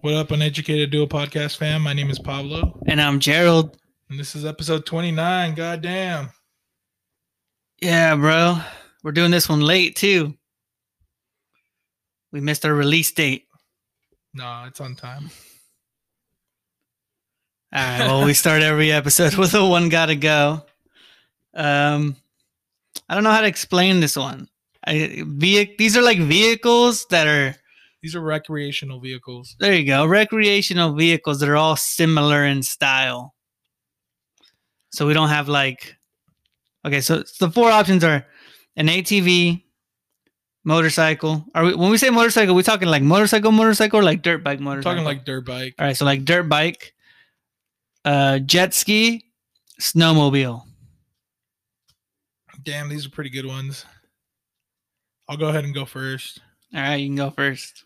What up, Uneducated Duo Podcast fam? My name is Pablo, And I'm Gerald. and this is episode 29. Goddamn. Yeah, bro. We're doing this one late too. We missed our release date. No, it's on time. All right. Well, we start every episode with a one gotta go. Um, I don't know how to explain this one. I, vehi- these are like vehicles that are These are recreational vehicles. there. You go, recreational vehicles that are all similar in style. So we don't have like, okay. So the four options are an ATV, motorcycle. Are we when we say motorcycle, we talking like motorcycle, motorcycle, or like dirt bike I'm motorcycle? talking like dirt bike. All right, so like dirt bike, uh, jet ski, snowmobile. Damn, these are pretty good ones. I'll go ahead and go first. All right, you can go first.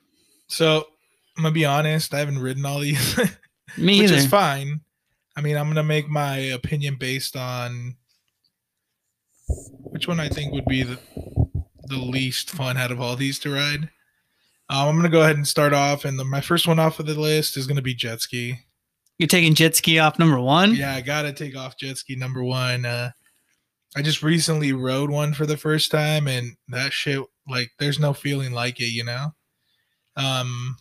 So I'm gonna be honest, I haven't ridden all these, Me which either. is fine. I mean, I'm gonna make my opinion based on which one I think would be the the least fun out of all these to ride. Um, I'm gonna go ahead and start off, and the, my first one off of the list is gonna be jet ski. You're taking jet ski off number one. Yeah, I gotta take off jet ski number one. Uh, I just recently rode one for the first time, and that shit, like, there's no feeling like it, you know. Um,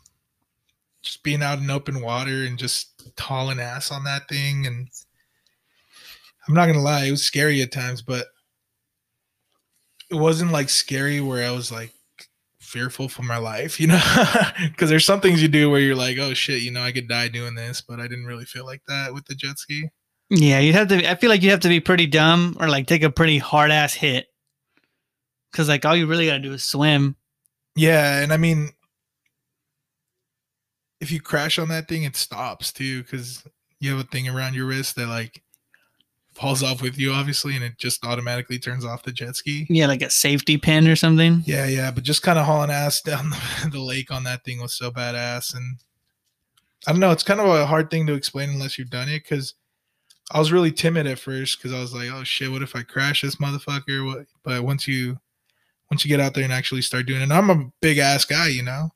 just being out in open water and just hauling ass on that thing, and I'm not gonna lie, it was scary at times, but it wasn't like scary where I was like fearful for my life, you know, because there's some things you do where you're like, oh shit, you know, I could die doing this, but I didn't really feel like that with the jet ski. Yeah, you'd have to. I feel like you have to be pretty dumb or like take a pretty hard ass hit. Cause like all you really gotta do is swim. Yeah, and I mean, if you crash on that thing, it stops too because you have a thing around your wrist that like falls off with you, obviously, and it just automatically turns off the jet ski. Yeah, like a safety pin or something. Yeah, yeah, but just kind of hauling ass down the, the lake on that thing was so badass, and I don't know, it's kind of a hard thing to explain unless you've done it because I was really timid at first because I was like, oh shit, what if I crash this motherfucker? What? But once you once you get out there and actually start doing it, and I'm a big ass guy, you know.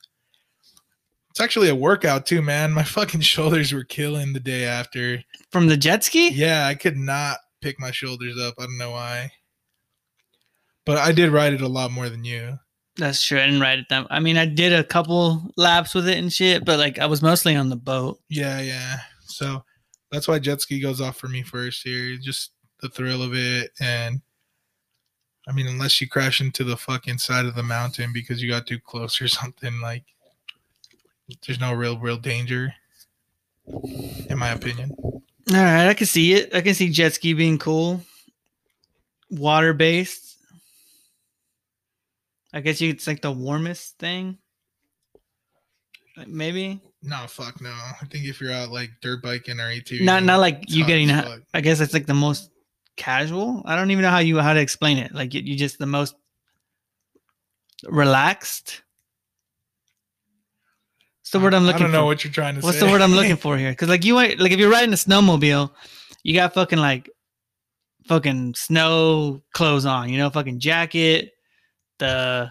It's actually a workout too, man. My fucking shoulders were killing the day after. From the jet ski? Yeah, I could not pick my shoulders up. I don't know why. But I did ride it a lot more than you. That's true. I didn't ride it that. I mean, I did a couple laps with it and shit, but like I was mostly on the boat. Yeah, yeah. So that's why jet ski goes off for me first here. Just the thrill of it. And I mean, unless you crash into the fucking side of the mountain because you got too close or something, like there's no real, real danger, in my opinion. All right, I can see it. I can see jet ski being cool. Water based. I guess you it's like the warmest thing. Like, Maybe No, fuck no. I think if you're out like dirt biking or ATV, not not like you getting. fuck. I guess it's like the most casual. I don't even know how you how to explain it. Like you, you just the most relaxed. What's the word I'm looking I don't know for? what you're trying to What's say. the word I'm looking for here? Because like you like if you're riding a snowmobile, you got fucking like fucking snow clothes on, you know, fucking jacket, the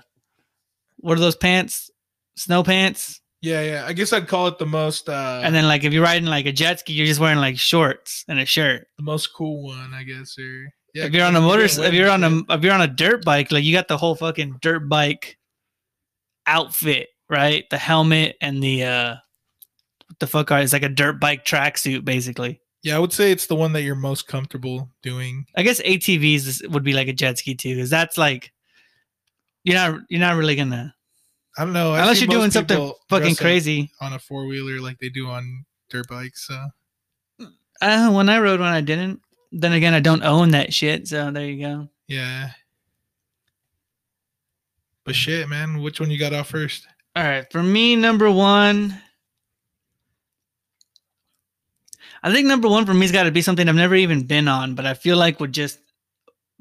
what are those pants? Snow pants. Yeah, yeah. I guess I'd call it the most uh And then like if you're riding like a jet ski, you're just wearing like shorts and a shirt. the most cool one, I guess. Or yeah, if you're on a motor if you're on a if you're on a dirt bike, like you got the whole fucking dirt bike outfit, right? The helmet and the uh what the fuck are it's like a dirt bike tracksuit basically. Yeah, I would say it's the one that you're most comfortable doing. I guess ATVs would be like a jet ski too, because that's like you're not you're not really gonna I don't know. I unless you're doing something fucking crazy. on a four wheeler like they do on dirt bikes. So Uh, when I rode one, I didn't. Then again, I don't own that shit, so there you go. yeah. But shit, man, which one you got off first? All right, for me, number one. I think number one for me's got to be something I've never even been on, but I feel like would just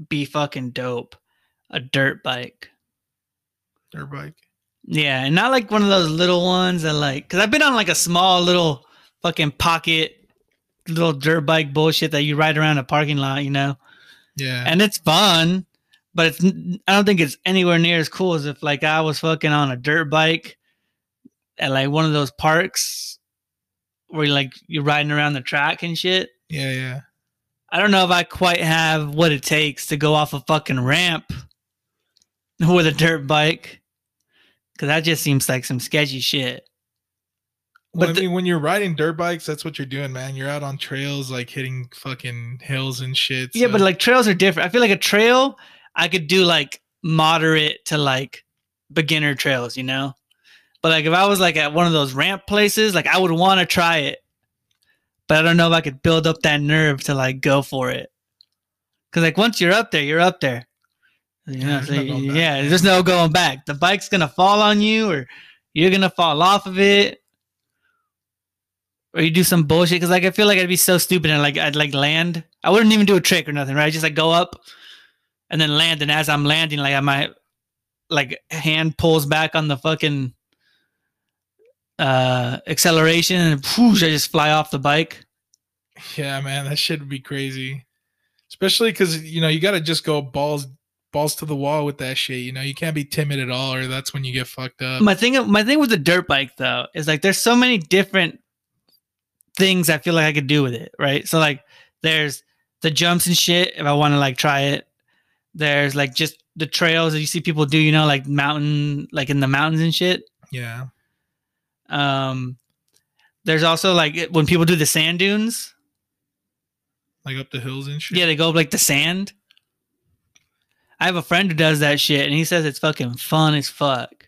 be fucking dope. A dirt bike. Dirt bike. Yeah, and not like one of those little ones that like, cause I've been on like a small little fucking pocket little dirt bike bullshit that you ride around a parking lot, you know. Yeah. and it's fun, but it's I don't think it's anywhere near as cool as if like I was fucking on a dirt bike at like one of those parks where you like you're riding around the track and shit. yeah, yeah. I don't know if I quite have what it takes to go off a fucking ramp with a dirt bike. Cause that just seems like some sketchy shit. Well, But I mean, when you're riding dirt bikes, that's what you're doing, man. You're out on trails, like hitting fucking hills and shit. Yeah, but like trails are different. I feel like a trail I could do like moderate to like beginner trails, you know? But like if I was like at one of those ramp places, like I would want to try it. But I don't know if I could build up that nerve to like go for it. Cause like once you're up there, you're up there. You Yeah, know, there's so no going back, yeah, there's no going back. The bike's gonna fall on you or you're gonna fall off of it. Or you do some bullshit because like I feel like I'd be so stupid and like I'd like land. I wouldn't even do a trick or nothing, right? Just like go up and then land, and as I'm landing, like I might like hand pulls back on the fucking uh acceleration and whoosh, I just fly off the bike. yeah, man, that shit would be crazy. Especially because you know you got to just go balls balls to the wall with that shit. You know, you can't be timid at all, or that's when you get fucked up. My thing, my thing with the dirt bike though is like there's so many different things I feel like I could do with it, right? So like there's the jumps and shit if I want to like try it. There's like just the trails that you see people do, you know, like mountain, like in the mountains and shit. yeah, Um, there's also like when people do the sand dunes. like up the hills and shit. Yeah, they go up like the sand. I have a friend who does that shit, and he says it's fucking fun as fuck.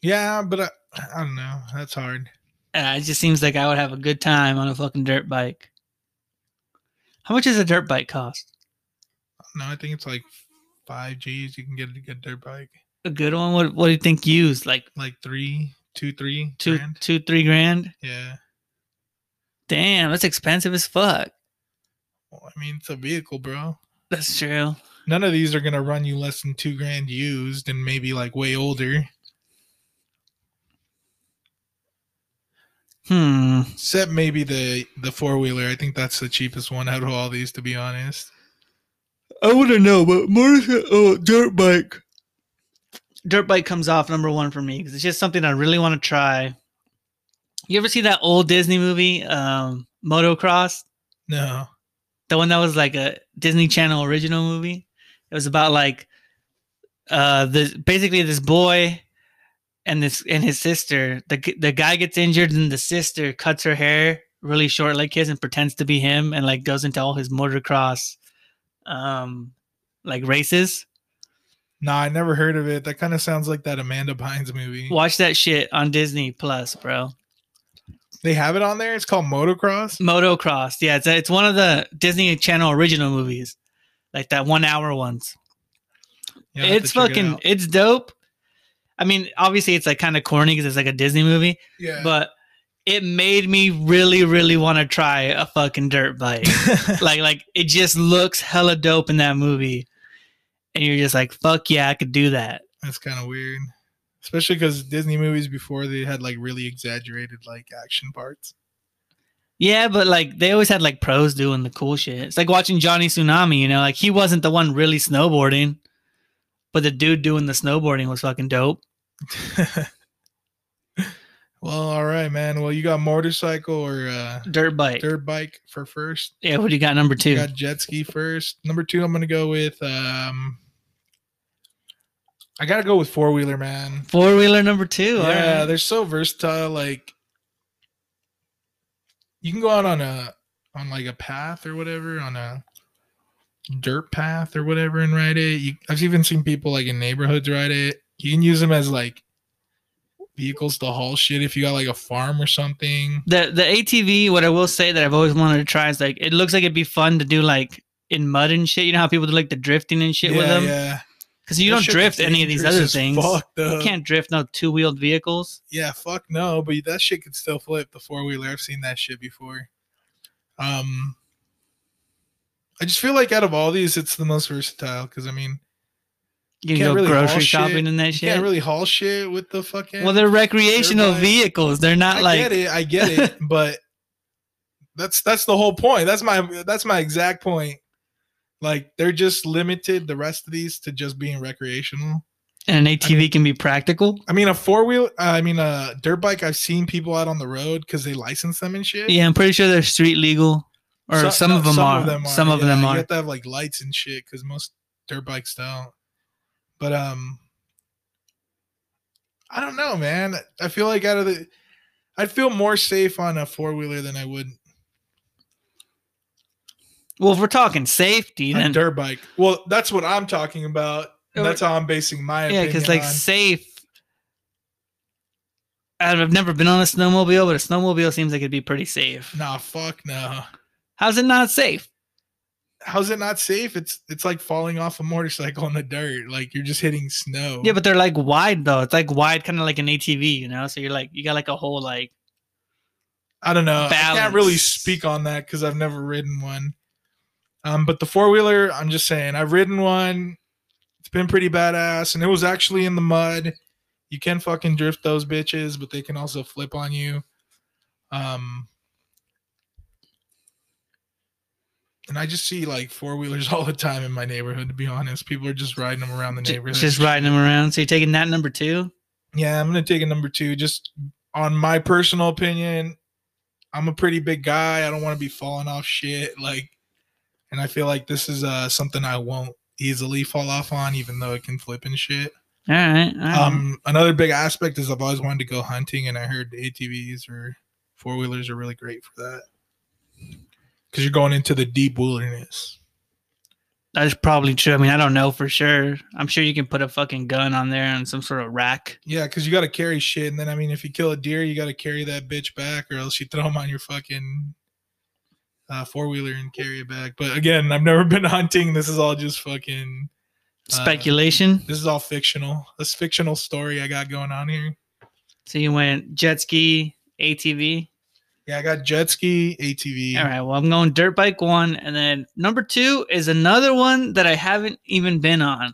yeah, but I, I don't know. That's hard. Uh, it just seems like I would have a good time on a fucking dirt bike. How much does a dirt bike cost? No, I think it's like five G's. You can get a good dirt bike, A good one? What What do you think used? Like like three, two, three, two, grand. two, three grand? Yeah. Damn, that's expensive as fuck. Well, I mean, it's a vehicle, bro. That's true. None of these are gonna run you less than two grand used, and maybe like way older. Hmm. Except maybe the the four wheeler. I think that's the cheapest one out of all these, to be honest. I wouldn't know, but motorcycle, oh, dirt bike. Dirt bike comes off number one for me because it's just something I really want to try. You ever see that old Disney movie, um, Motocross? No. the one that was like a Disney Channel original movie. It was about like uh the basically this boy and this and his sister. The the guy gets injured and the sister cuts her hair really short like his and pretends to be him and like goes into all his motocross um like races. Nah, I never heard of it. That kind of sounds like that Amanda Bynes movie. Watch that shit on Disney Plus, bro. They have it on there. It's called Motocross. Motocross. Yeah, it's it's one of the Disney Channel original movies. Like that 1 hour ones. Yeah, it's to check it fucking it's dope. I mean, obviously it's like kind of corny because it's like a Disney movie, yeah. but it made me really, really want to try a fucking dirt bike. like, like it just looks hella dope in that movie, and you're just like, fuck yeah, I could do that. That's kind of weird. Especially because Disney movies before they had like really exaggerated like action parts. Yeah, but like they always had like pros doing the cool shit. It's like watching Johnny Tsunami, you know, like he wasn't the one really snowboarding, but the dude doing the snowboarding was fucking dope. well, all right, man. Well, you got motorcycle or uh, Dirt bike. dirt bike for first. Yeah, what do you got number two? You got jet ski first. Number two, I'm gonna go with. um I gotta go with four wheeler, man. Four wheeler number two. yeah, right. they're so versatile. Like you can go out on a on like a path or whatever on a dirt path or whatever and ride it. You, I've even seen people like in neighborhoods ride it. You can use them as like vehicles to haul shit if you got like a farm or something. the the ATV, what I will say that I've always wanted to try is like it looks like it'd be fun to do like in mud and shit. You know how people do like the drifting and shit with them yeah. Because you That don't drift any of these other things. You can't drift no two wheeled vehicles. Yeah, fuck no, but that shit could still flip the four wheeler. I've seen that shit before. Um, I just feel like out of all these, it's the most versatile because I mean, You can Can't go really grocery shit. shopping and that you shit. can't really haul shit with the fucking. well, they're recreational vehicles. They're not I like get it, I get it, but that's that's the whole point. That's my that's my exact point. Like they're just limited the rest of these to just being recreational. And an ATV can be practical. I mean, a four wheel. I mean, a dirt bike. I've seen people out on the road because they license them and shit. Yeah, I'm pretty sure they're street legal, or So- some no, of them are. Some of yeah, them You are. You have to have like lights and shit because most dirt bikes don't. But um, I don't know, man. I feel like out of the, I'd feel more safe on a four wheeler than I would Well, if we're talking safety, on a then dirt bike. Well, that's what I'm talking about. and that's how I'm basing my yeah, opinion. because like on. safe. I've never been on a snowmobile, but a snowmobile seems like it'd be pretty safe. nah, fuck no. How's it not safe? How's it not safe? It's it's like falling off a motorcycle in the dirt. Like you're just hitting snow. Yeah, but they're like wide though. It's like wide, kind of like an ATV, you know. So you're like you got like a whole like I don't know. I can't really speak on that because I've never ridden one. Um, but the four wheeler, I'm just saying, I've ridden one. It's been pretty badass, and it was actually in the mud. You can fucking drift those bitches, but they can also flip on you. Um, and I just see like four wheelers all the time in my neighborhood. To be honest, people are just riding them around the neighborhood. just riding them around. So you're taking that number two. Yeah, I'm gonna take a number two. Just on my personal opinion, I'm a pretty big guy. I don't want to be falling off shit. Like, and I feel like this is uh something I won't easily fall off on, even though it can flip and shit. All right. all right. Um, another big aspect is I've always wanted to go hunting, and I heard ATVs or four wheelers are really great for that because you're going into the deep wilderness. That's probably true. I mean, I don't know for sure. I'm sure you can put a fucking gun on there and some sort of rack. Yeah, because you got to carry shit, and then I mean, if you kill a deer, you got to carry that bitch back, or else you throw them on your fucking uh, four wheeler and carry it back. But again, I've never been hunting. This is all just fucking. Uh, Speculation. This is all fictional. This fictional story I got going on here. So you went jet ski, ATV. Yeah, I got jet ski, ATV. All right. Well, I'm going dirt bike one, and then number two is another one that I haven't even been on.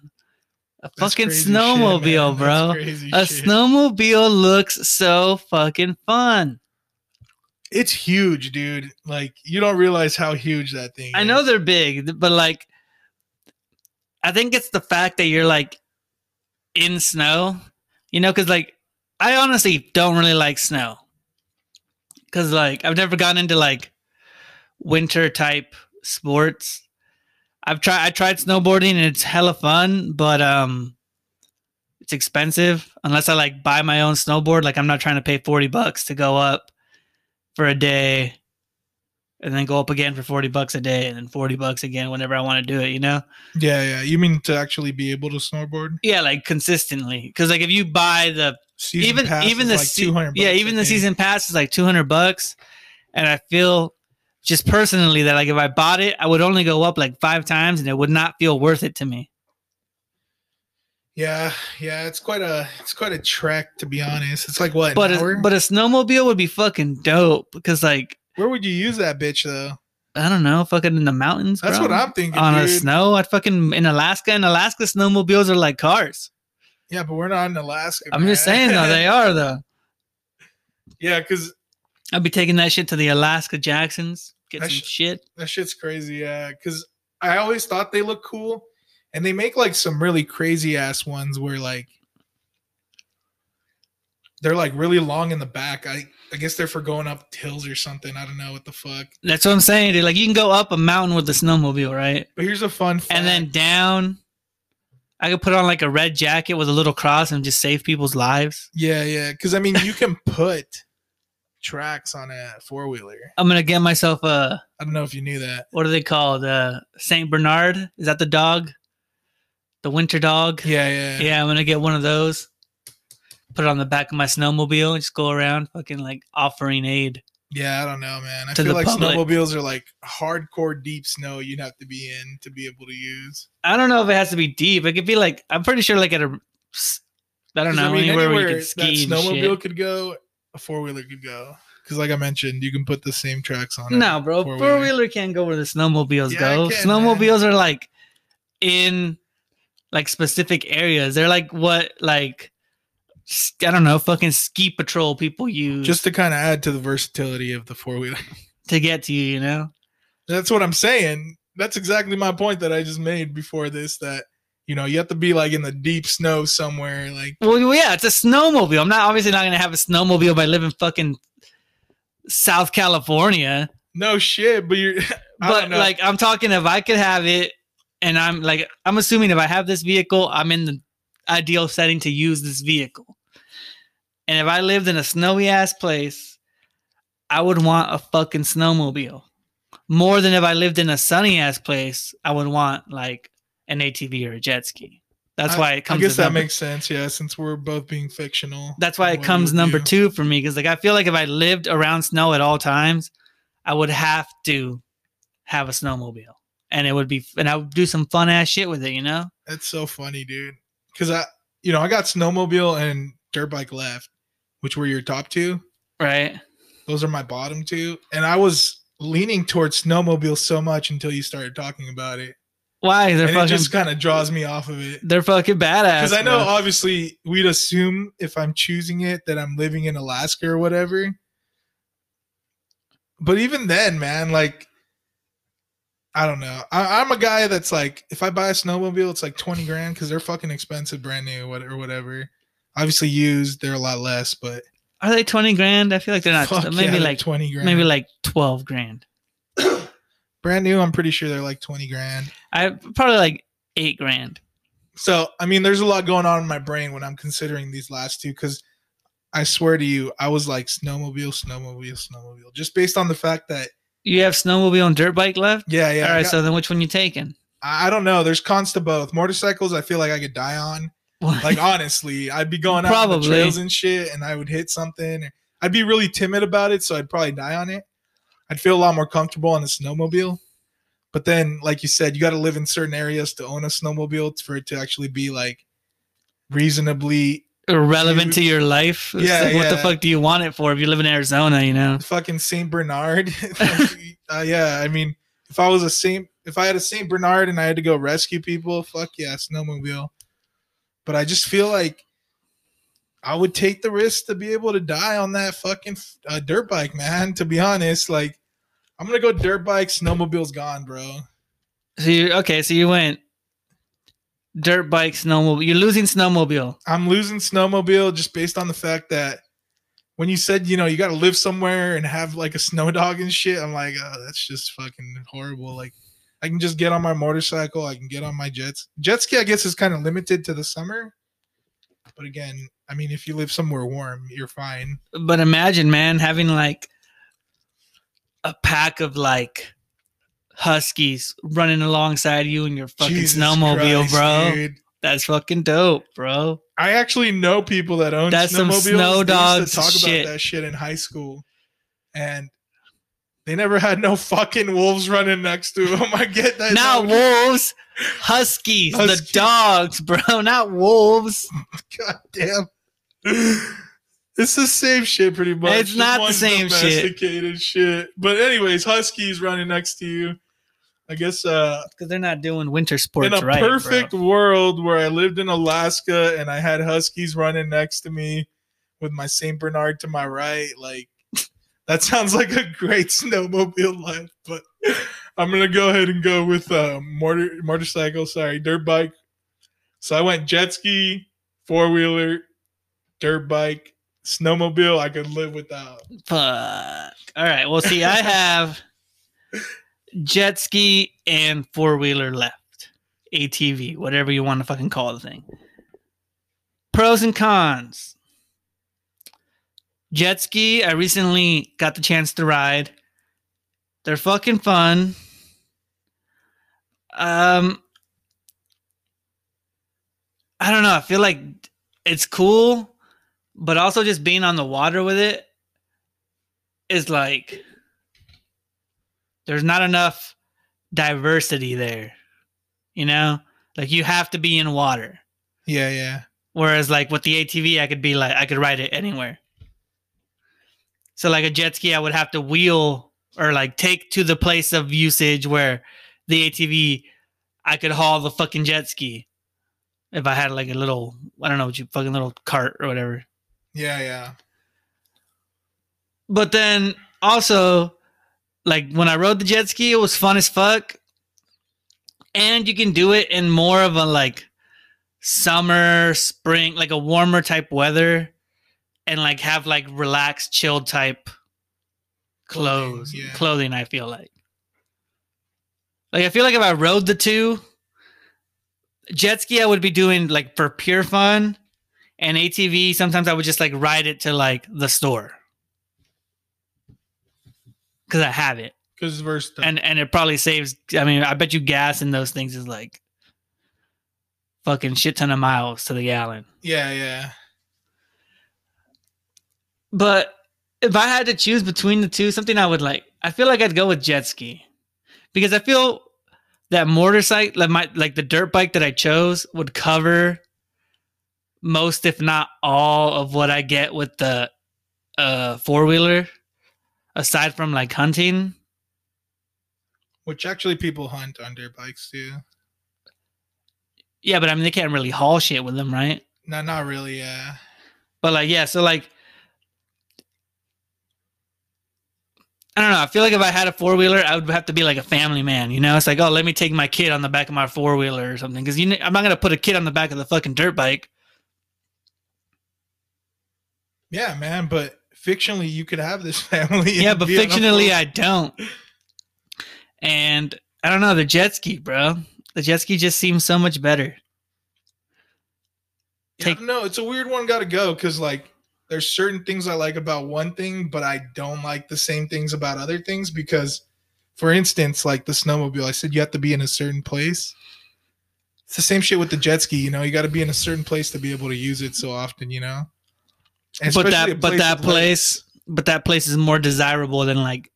A That's fucking crazy shit, snowmobile, bro. A shit. snowmobile looks so fucking fun. It's huge, dude. Like you don't realize how huge that thing. I know they're big, but like, I think it's the fact that you're like in snow, you know, because like, I honestly don't really like snow. Because like, I've never gotten into like winter type sports. I've tried, I tried snowboarding and it's hella fun, but um, it's expensive unless I like buy my own snowboard. Like, I'm not trying to pay 40 bucks to go up for a day and then go up again for 40 bucks a day and then 40 bucks again whenever I want to do it, you know? Yeah, yeah. You mean to actually be able to snowboard? Yeah, like consistently. Cuz like if you buy the Season even pass even the like se- 200 Yeah, even the season pass is like 200 bucks and I feel just personally that like if I bought it, I would only go up like 5 times and it would not feel worth it to me. Yeah, yeah. It's quite a it's quite a trek to be honest. It's like what? But a, but a snowmobile would be fucking dope because like where would you use that bitch though? I don't know, fucking in the mountains. That's bro. what I'm thinking, on a snow. I'd fucking in Alaska. In Alaska, snowmobiles are like cars. Yeah, but we're not in Alaska. I'm just saying though, they are though. yeah, because I'd be taking that shit to the Alaska Jacksons. Get some sh- shit. that shit's crazy. Yeah, because I always thought they look cool, and they make like some really crazy ass ones where like they're like really long in the back. I I guess they're for going up hills or something. I don't know what the fuck. That's what I'm saying, dude. Like you can go up a mountain with a snowmobile, right? But here's a fun fact. And then down. I could put on like a red jacket with a little cross and just save people's lives. yeah, yeah, because I mean you can put tracks on a four wheeler. I'm gonna get myself a I don't know if you knew that. what are they called? Uh, Saint Bernard? Is that the dog? The winter dog? Yeah, yeah, Yeah, I'm gonna get one of those. Put it on the back of my snowmobile and just go around, fucking like offering aid. Yeah, I don't know, man. I feel like public. snowmobiles are like hardcore deep snow you'd have to be in to be able to use. I don't know if it has to be deep. It could be like I'm pretty sure like at a I don't know anywhere, where you can ski that snowmobile shit. could go, a four wheeler could go. Because, like I mentioned, you can put the same tracks on. it. No, bro, four-wheeler. can't go where the snowmobiles Yeah, go. can, snowmobiles are like in like specific areas. They're like what like I don't know, fucking ski patrol people use just to kind of add to the versatility of the four wheeler. to get to you. You know, That's what I'm saying. that's exactly my point that I just made before this. That you know you have to be like in the deep snow somewhere. Like Well, yeah, it's a snowmobile. I'm not obviously not gonna have a snowmobile by living fucking South California. no shit, but you're. But like I'm talking if I could have it and I'm like I'm assuming if I have this vehicle, I'm in the ideal setting to use this vehicle. And if I lived in a snowy ass place, I would want a fucking snowmobile. More than if I lived in a sunny ass place, I would want like an ATV or a jet ski. That's I- why it comes I guess that number- makes sense. Yeah, since we're both being fictional. that's why it comes number do. two for me because like I feel like if I lived around snow at all times, I would have to have a snowmobile, and it would be and I would do some fun ass shit with it, you know? That's so funny, dude. Because I, you know, I got snowmobile and dirt bike left, which were your top two. Right? Those are my bottom two, and I was leaning towards snowmobile so much until you started talking about it, Why they're and it fucking just kind of draws me off of it. they're fucking badass. Because I know, bro. obviously, we'd assume if I'm choosing it that I'm living in Alaska or whatever. But even then, man, like, I don't know. I, I'm a guy that's like, if I buy a snowmobile, it's like 20 grand because they're fucking expensive, brand new, what- or whatever. Obviously, used, they're a lot less, but are they twenty grand? I feel like they're not. fuck maybe yeah, like 20 grand. maybe like twelve grand. brand new, I'm pretty sure they're like 20 grand. I probably like eight grand. So, I mean, there's a lot going on in my brain when I'm considering these last two because I swear to you, I was like snowmobile, snowmobile, snowmobile, just based on the fact that, You have snowmobile and dirt bike left. yeah, yeah. all right, got- so then which one you taking? I don't know. There's cons to both. Motorcycles, I feel like I could die on. Like honestly, I'd be going out on the trails and shit, and I would hit something. I'd be really timid about it, so I'd probably die on it. I'd feel a lot more comfortable on a snowmobile. But then, like you said, you got to live in certain areas to own a snowmobile for it to actually be like reasonably relevant to your life. Yeah, like, What the fuck do you want it for if you live in Arizona, you know? fucking Saint Bernard. uh, yeah, I mean, if I was a Saint, if I had a Saint Bernard and I had to go rescue people, fuck yeah, snowmobile. But I just feel like I would take the risk to be able to die on that fucking uh, dirt bike, man. To be honest, like I'm gonna go dirt bike. Snowmobile's gone, bro. So you okay, so you went dirt bike, snowmobile. You're losing snowmobile. I'm losing snowmobile just based on the fact that when you said you know you got to live somewhere and have like a snow dog and shit, I'm like, oh, that's just fucking horrible. Like, I can just get on my motorcycle, I can get on my jets. Jet ski, I guess, is kind of limited to the summer. But again, I mean, if you live somewhere warm, you're fine. But imagine, man, having like a pack of like huskies running alongside you in your fucking Jesus snowmobile, Christ, bro. dude. That's fucking dope, bro. I actually know people that own That's some snowmobiles. snow dogs talk shit. about that shit in high school, and they never had no fucking wolves running next to them. I get that. Not now. wolves, huskies, the dogs, bro. Not wolves. God damn. It's the same shit, pretty much. It's Just not the same shit. domesticated shit. But anyways, huskies running next to you. I guess uh, Because they're not doing winter sports in a right. perfect bro. world where I lived in Alaska and I had huskies running next to me with my Saint Bernard to my right, like that sounds like a great snowmobile life. But I'm gonna go ahead and go with uh, motor motorcycle. Sorry, dirt bike. So I went jet ski, four wheeler, dirt bike, snowmobile. I could live without. Fuck. All right. Well, see, I have jet ski and four wheeler left. ATV, whatever you want to fucking call the thing. Pros and cons. Jet ski, I recently got the chance to ride. They're fucking fun. Um, I don't know. I feel like it's cool, but also just being on the water with it is like there's not enough diversity there. You know? Like you have to be in water. Yeah, yeah. Whereas like with the ATV, I could be like I could ride it anywhere. So like a jet ski, I would have to wheel or like take to the place of usage where the ATV, I could haul the fucking jet ski. If I had like a little, I don't know, what you fucking little cart or whatever. Yeah, yeah. But then also, like when I rode the jet ski, it was fun as fuck. and you can do it in more of a like summer, spring, like a warmer type weather, and like have like relaxed, chilled type clothes, Clothing, yeah. clothing. I feel like, like I feel like if I rode the two, jet ski, I would be doing like for pure fun, and ATV. Sometimes I would just like ride it to like the store because I have it Because it's versatile. and and it probably saves. I mean, I bet you gas in those things is like fucking shit ton of miles to the gallon. yeah, yeah. But if I had to choose between the two, something I would like, I feel like I'd go with jet ski because I feel that motorcycle, like my like the dirt bike that I chose, would cover most, if not all, of what I get with the uh four wheeler. Aside from like hunting, Which actually people hunt on dirt bikes too. yeah, but I mean they can't really haul shit with them, right? No, not really. Yeah. But like, yeah, so like, I don't know. I feel like if I had a four wheeler, I would have to be like a family man. You know, it's like, oh, let me take my kid on the back of my four wheeler or something. Because you, kn- I'm not gonna put a kid on the back of the fucking dirt bike. Yeah, man. But fictionally, you could have this family. Yeah, but be on a fictionally, I don't. And I don't know the jet ski, bro. The jet ski just seems so much better. take- yeah, no, it's a weird one. Got to go because like there's certain things I like about one thing, but I don't like the same things about other things. Because, for instance, like the snowmobile, I said you have to be in a certain place. It's the same shit with the jet ski. You know, you got to be in a certain place to be able to use it so often. You know. And but that but that place but that place is more desirable than like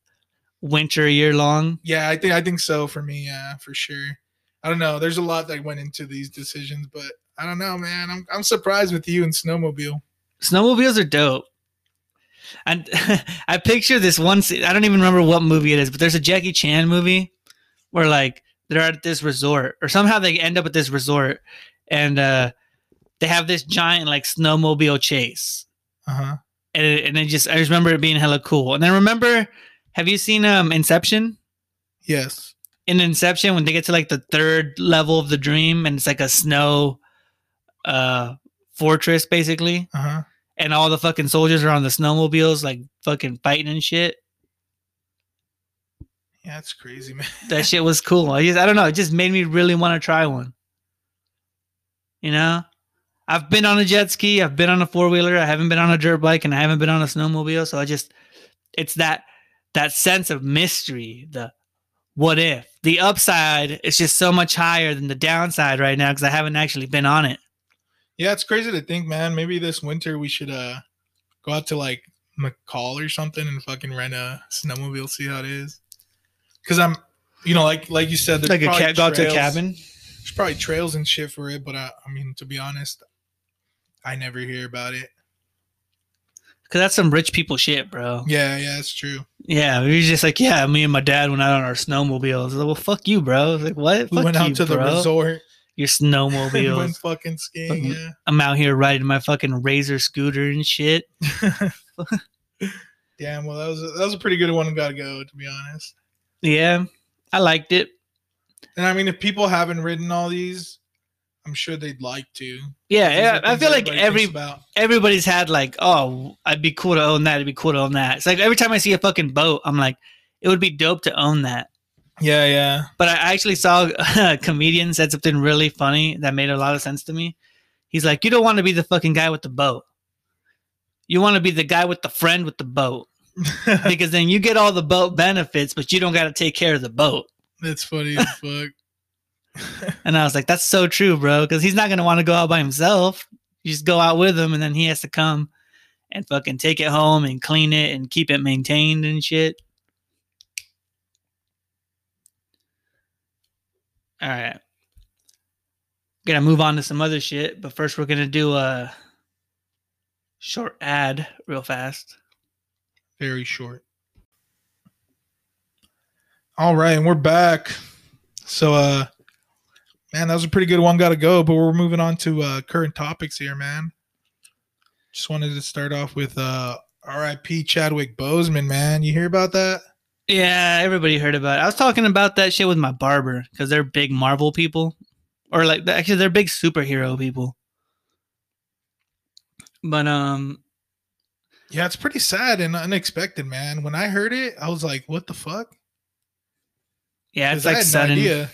winter year long. Yeah, I think I think so for me. Yeah, for sure. I don't know. There's a lot that went into these decisions, but I don't know, man. I'm I'm surprised with you and snowmobile. Snowmobiles are dope. And I picture this one scene. I don't even remember what movie it is, but there's a Jackie Chan movie where like they're at this resort or somehow they end up at this resort and uh they have this giant like snowmobile chase. Uh huh. And it, and it just I just remember it being hella cool. And then remember have you seen um Inception? Yes. in Inception when they get to like the third level of the dream and it's like a snow uh fortress basically Uh huh. and all the fucking soldiers are on the snowmobiles like fucking fighting and shit. Yeah, it's crazy, man. That shit was cool. I just I don't know, it just made me really want to try one. You know? I've been on a jet ski, I've been on a four-wheeler, I haven't been on a dirt bike and I haven't been on a snowmobile, so I just it's that that sense of mystery, the what if. The upside is just so much higher than the downside right now because I haven't actually been on it. Yeah, it's crazy to think, man. Maybe this winter we should uh go out to like McCall or something and fucking rent a snowmobile, see how it is. Cause I'm, you know, like like you said, like a cat go out to a cabin. There's probably trails and shit for it, but I, I mean, to be honest, I never hear about it. Cause that's some rich people shit, bro. Yeah, yeah, it's true. Yeah, we were just like, yeah, me and my dad went out on our snowmobiles. Like, well, fuck you, bro. Like, what? We Fuck went out you, to the resort Your and went snowmobiles. fucking skiing. Fucking- Yeah. I'm out here riding my fucking razor scooter and shit. Damn. Well, that was a, that was a pretty good one. Got to go, to be honest. Yeah, I liked it. And I mean, if people haven't ridden all these, I'm sure they'd like to. Yeah, yeah. I feel like every everybody's had like, oh, I'd be cool to own that. It'd be cool to own that. It's like every time I see a fucking boat, I'm like, it would be dope to own that. Yeah, yeah. But I actually saw a comedian said something really funny that made a lot of sense to me. He's like, you don't want to be the fucking guy with the boat. You want to be the guy with the friend with the boat because then you get all the boat benefits, but you don't got to take care of the boat. That's funny as fuck. And I was like, that's so true, bro. Because he's not going to want to go out by himself. You just go out with him, and then he has to come and fucking take it home and clean it and keep it maintained and shit. All right. Gonna move on to some other shit, but first we're gonna do a short ad real fast. Very short. All right, and we're back. So, uh, man, that was a pretty good one. Got to go, but we're moving on to uh, current topics here, man. Just wanted to start off with uh, R.I.P. Chadwick Boseman, man. You hear about that? Yeah, everybody heard about it. I was talking about that shit with my barber because they're big Marvel people, or like actually they're big superhero people. But um, Yeah, it's pretty sad and unexpected, man. When I heard it, I was like, "What the fuck?" Yeah, it's like sudden. idea.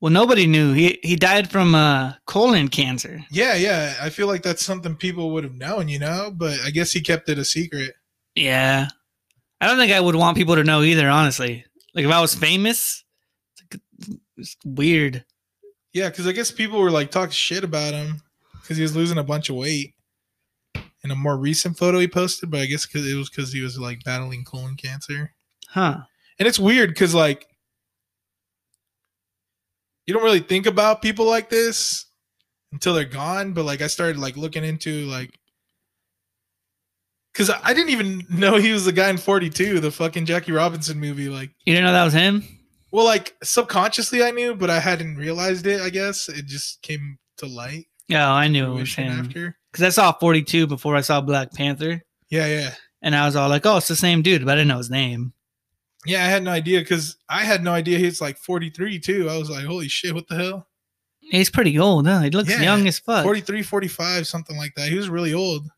Well, nobody knew he he died from uh colon cancer. Yeah, yeah. I feel like that's something people would have known, you know. But I guess he kept it a secret. Yeah, I don't think I would want people to know either. Honestly, like if I was famous, it's, like, it's weird. Yeah, because I guess people were like talking shit about him because he was losing a bunch of weight in a more recent photo he posted. But I guess because it was because he was like battling colon cancer, Huh? and it's weird because like you don't really think about people like this until they're gone. But like I started like looking into like because I didn't even know he was the guy in Forty Two, the fucking Jackie Robinson movie. Like, You didn't know that was him? well, like subconsciously I knew, but I hadn't realized it. I guess it just came to light. Yeah, I knew it was him after. because I saw 42 before I saw Black Panther, Yeah, yeah. and I was all like, "Oh, it's the same dude," but I didn't know his name. Yeah, I had no idea because I had no idea he's like 43 too. I was like, holy shit, what the hell? He's pretty old, huh? He looks Yeah, young as fuck. 43, 45, something like that. He was really old.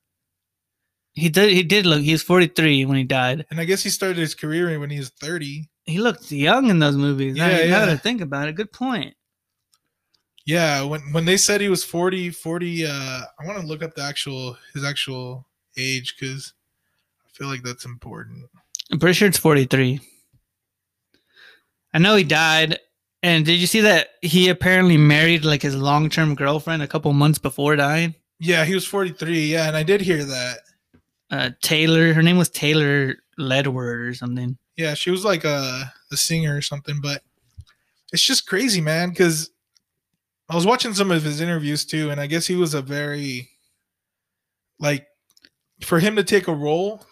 He did. He did look. He was 43 when he died. And I guess he started his career when he was 30. He looked young in those movies. Yeah, Yeah, now. I think about it, good point. Yeah, when when they said he was 40, 40, uh, I want to look up the actual his actual age because I feel like that's important. I'm pretty sure it's 43. I know he died. And did you see that he apparently married like his long term girlfriend a couple months before dying? Yeah, he was 43. Yeah, and I did hear that. Uh, Taylor. Her name was Taylor Ledward or something. Yeah, she was like a, a singer or something, but it's just crazy, man. Because I was watching some of his interviews too, and I guess he was a very like for him to take a role,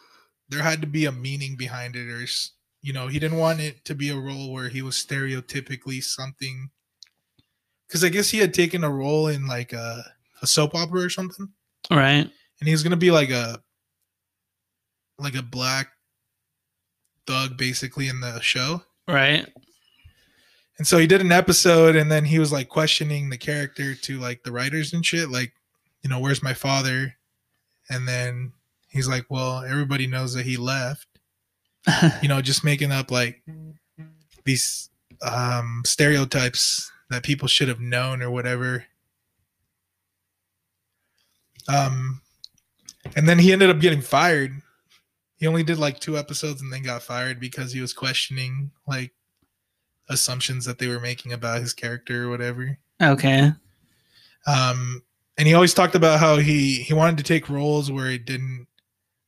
there had to be a meaning behind it, or you know, he didn't want it to be a role where he was stereotypically something. Because I guess he had taken a role in like a, a soap opera or something, Right. and he's gonna be like a like a black thug basically in the show. Right. And so he did an episode and then he was like questioning the character to like the writers and shit, like, you know, where's my father? And then he's like, Well, everybody knows that he left. You know, just making up like these um stereotypes that people should have known or whatever. Um and then he ended up getting fired. He only did like two episodes and then got fired because he was questioning like assumptions that they were making about his character or whatever. okay. Um, and he always talked about how he he wanted to take roles where it didn't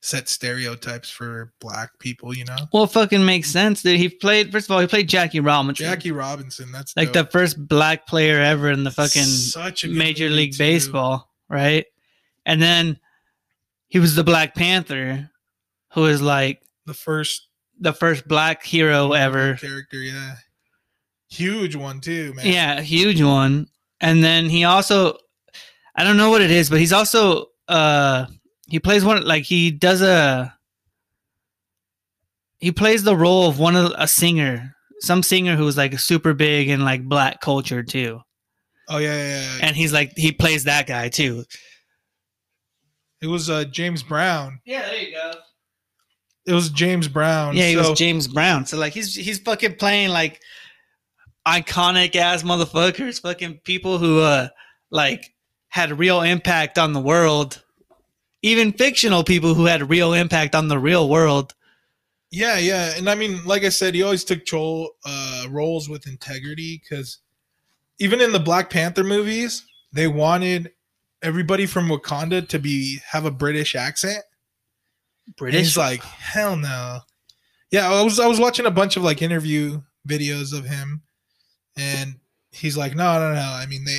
set stereotypes for black people. You know, Well, it fucking makes sense, dude. He played, first of all, he played Jackie Robinson. Jackie Robinson. That's like dope. the first black player ever in the fucking Such a Major League too. Baseball, right? And then he was the Black Panther, who is like The first the first black hero ever. character. Yeah, huge one too, man. Yeah, huge one. And then he also I don't know what it is, but he's also uh he plays one like he does a he plays the role of one of a singer, some singer who's like super big in like black culture too. Oh yeah, yeah. yeah. And he's like he plays that guy too. it was uh, James Brown. Yeah, there you go. It was James Brown. Yeah, he so, was James Brown. So like he's he's fucking playing like iconic ass motherfuckers, fucking people who uh like had real impact on the world. Even fictional people who had real impact on the real world. Yeah, yeah, and I mean, like I said, he always took tro- uh, roles with integrity because even in the Black Panther movies, they wanted everybody from Wakanda to be have a British accent. And British. he's like, hell no. Yeah, I was I was watching a bunch of like interview videos of him, and he's like, no, no, no. I mean, they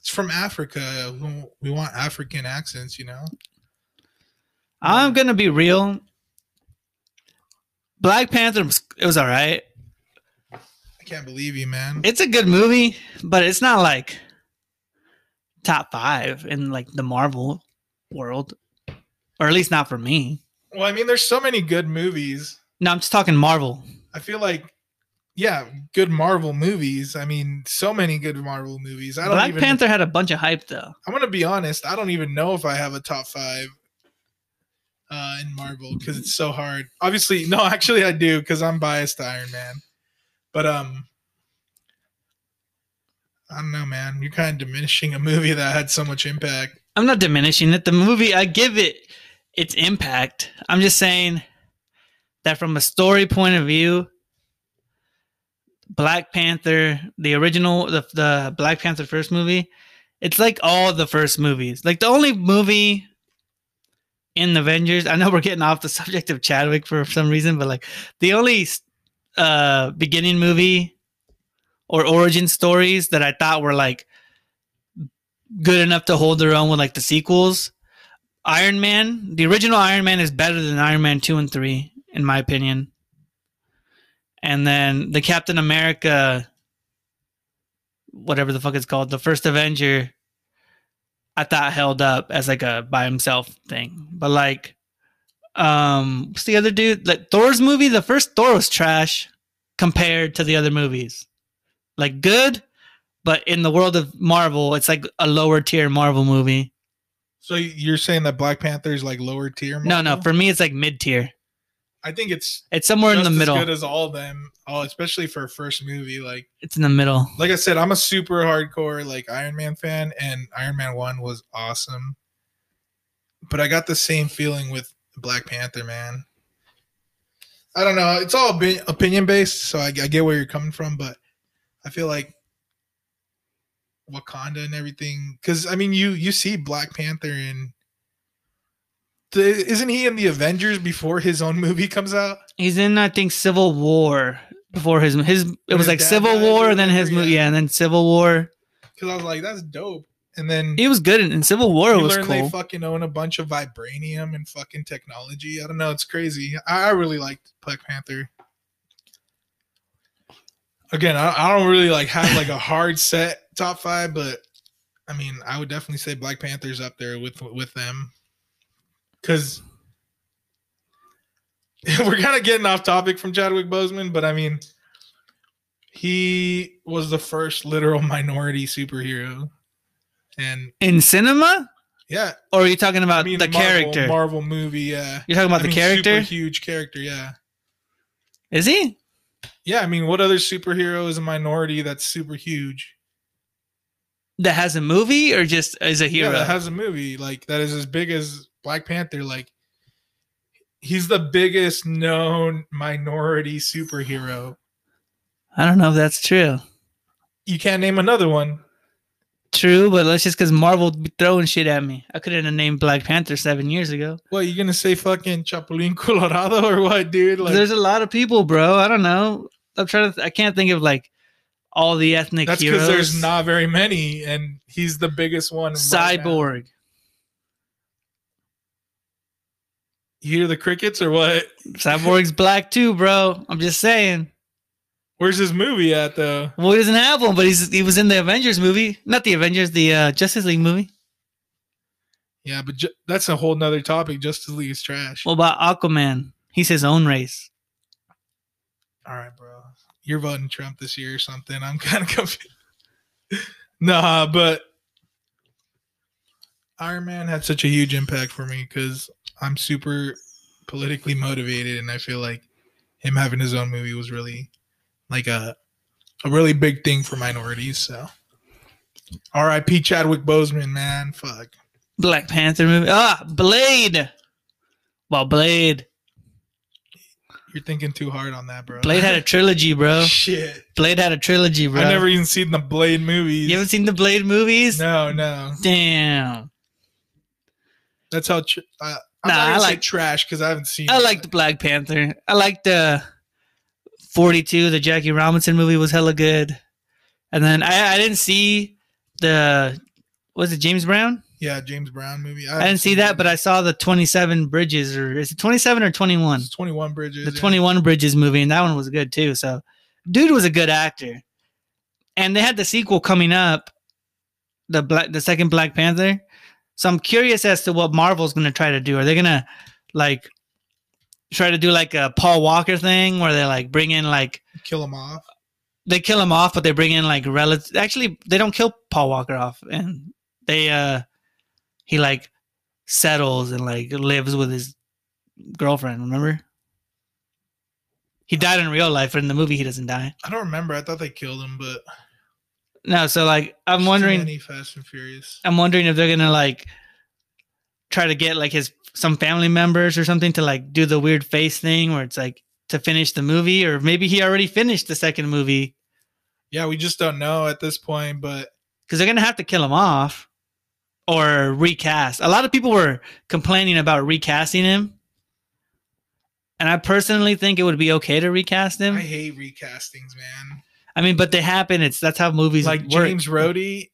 it's from Africa. We want African accents, you know. I'm gonna be real. Black Panther it was alright. I can't believe you, man. It's a good movie, but it's not like top five in like the Marvel world. Or at least not for me. Well, I mean, there's so many good movies. No, I'm just talking Marvel. I feel like, yeah, good Marvel movies. I mean, so many good Marvel movies. I don't Black even. Panther had a bunch of hype though. I'm gonna be honest. I don't even know if I have a top five uh, in Marvel because it's so hard. Obviously, no, actually, I do because I'm biased to Iron Man. But um, I don't know, man. You're kind of diminishing a movie that had so much impact. I'm not diminishing it. The movie, I give it its impact. I'm just saying that from a story point of view, Black Panther, the original, the, the Black Panther first movie, it's like all the first movies. Like the only movie in the Avengers, I know we're getting off the subject of Chadwick for some reason, but like the only uh beginning movie or origin stories that I thought were like good enough to hold their own with like the sequels. Iron Man, the original Iron Man is better than Iron Man 2 and 3 in my opinion. And then the Captain America whatever the fuck it's called, the first Avenger I thought held up as like a by himself thing. But like um what's the other dude? Like Thor's movie, the first Thor was trash compared to the other movies. Like good, but in the world of Marvel, it's like a lower tier Marvel movie. So you're saying that Black Panther is like lower tier? No, no, for me it's like mid tier. I think it's It's somewhere in the as middle. good as all of them. Oh, especially for a first movie. Like, It's in the middle. like I said, I'm a super hardcore like Iron Man fan, and Iron Man One was awesome. But I got the same feeling with Black Panther, man. I don't know. It's all opinion based, so I, I get where you're coming from, but I feel like Wakanda and everything. Because I mean, you you see Black Panther in. Isn't he in the Avengers before his own movie comes out? He's in I think Civil War before his his it When was his like Civil War and then his movie yeah. yeah, and then Civil War. Because I was like, that's dope. And then He was good in, in Civil War it was learn they cool. fucking own a bunch of vibranium and fucking technology. I don't know. It's crazy. I, I really liked Black Panther. Again, I, I don't really like have like a hard set top five, but I mean, I would definitely say Black Panther's up there with with them. Because we're kind of getting off topic from Chadwick Boseman, but I mean, he was the first literal minority superhero, and in cinema? yeah, Or are you talking about I mean, the Marvel, character? Marvel movie, yeah. You're talking about I the mean, character? super huge character, yeah. Is he? Yeah, I mean, what other superhero is a minority that's super huge? That has a movie or just is a hero? Yeah, that has a movie like that is as big as Black Panther. Like, he's the biggest known minority superhero. I don't know if that's true. You can't name another one. True, but let's just because Marvel be throwing shit at me. I couldn't have named Black Panther seven years ago. What you gonna say? Fucking Chapulín Colorado or what, dude? Like, There's a lot of people, bro. I don't know. I'm trying to. Th- I can't think of like all the ethnic that's because there's not very many, and he's the biggest one. right now. Cyborg. You hear the crickets or what? Cyborg's black too, bro. I'm just saying. Where's his movie at though? Well, he doesn't have one, but he's he was in the Avengers movie, not the Avengers, the uh, Justice League movie. Yeah, but ju- that's a whole nother topic. Justice League is trash. What about Aquaman? He's his own race. All right, bro. You're voting Trump this year or something. I'm kind of confused. nah, but Iron Man had such a huge impact for me because I'm super politically motivated, and I feel like him having his own movie was really like a a really big thing for minorities. So, R.I.P. Chadwick Boseman, man. Fuck. Black Panther movie. Ah, Blade. Well, Blade. You're thinking too hard on that, bro. Blade had a trilogy, bro. shit. Blade had a trilogy, bro. I never even seen the Blade movies. You haven't seen the Blade movies? no, no. Damn. That's how. Tr- uh, Nah, I like- trash because I haven't seen. I like the Black Panther. I like the 42, the Jackie Robinson movie was hella good. And then I, I didn't see the was it James Brown? Yeah, James Brown movie. I didn't see that, but I saw the 27 Bridges or is it 27 or Twenty One? Twenty One Bridges. The yeah. 21 Bridges movie and that one was good too. So dude was a good actor. And they had the sequel coming up, the black the second Black Panther. So I'm curious as to what Marvel's going to try to do. Are they going to like try to do like a Paul Walker thing where they like bring in like Kill him off. they kill him off, but they bring in like relatives. Actually, they don't kill Paul Walker off, and they uh he like settles and like lives with his girlfriend. Remember? He died in real life, but in the movie he doesn't die. I don't remember. I thought they killed him, but No, so like I'm wondering, many Fast and Furious. I'm wondering if they're gonna like try to get like his some family members or something to like do the weird face thing where it's like to finish the movie, or maybe he already finished the second movie Yeah, we just don't know at this point, but because they're gonna have to kill him off or recast. A lot of people were complaining about recasting him, and I personally think it would be okay to recast him. I, hate recastings, man. Mean, but they happen. It's that's how movies like work. James Rhodey,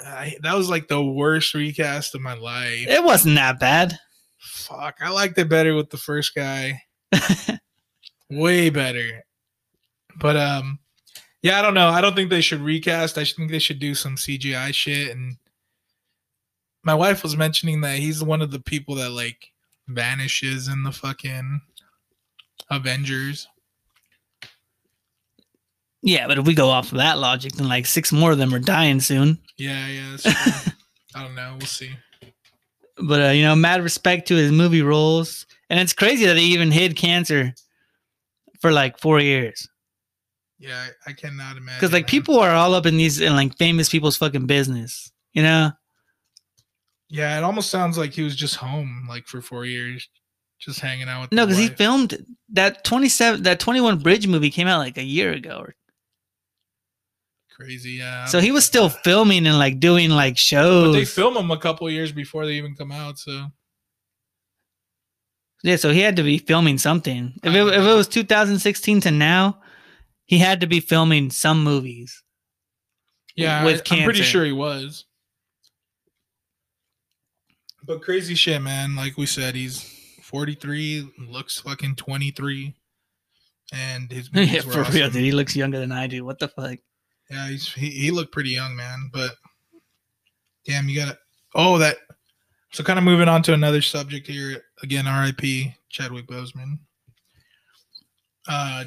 I, that was like the worst recast of my life. It wasn't that bad. Fuck, I liked it better with the first guy. Way better. But um, yeah, I don't know. I don't think they should recast. I think they should do some CGI shit. And my wife was mentioning that he's one of the people that like vanishes in the fucking Avengers. Yeah, but if we go off of that logic, then like six more of them are dying soon. Yeah, yeah. I don't know. We'll see. But uh, you know, mad respect to his movie roles, and it's crazy that he even hid cancer for like four years. Yeah, I, I cannot imagine. Because like man. people are all up in these in like famous people's fucking business, you know. Yeah, it almost sounds like he was just home like for four years, just hanging out with. No, because he filmed that twenty seven that twenty one Bridge movie came out like a year ago, or, crazy. Yeah. so he was still filming and like doing like shows. But they film them a couple years before they even come out. So yeah, so he had to be filming something. If it, if it was two thousand sixteen to now, he had to be filming some movies. yeah, With I, am pretty sure he was. But crazy shit, man. Like we said, he's 43, looks fucking 23, and his yeah, for awesome. real, dude. He looks younger than I do. What the fuck? Yeah, he's he, he looked pretty young, man. But damn, you gotta. Oh, that. So kind of moving on to another subject here. Again, R.I.P. Chadwick Boseman. Uh,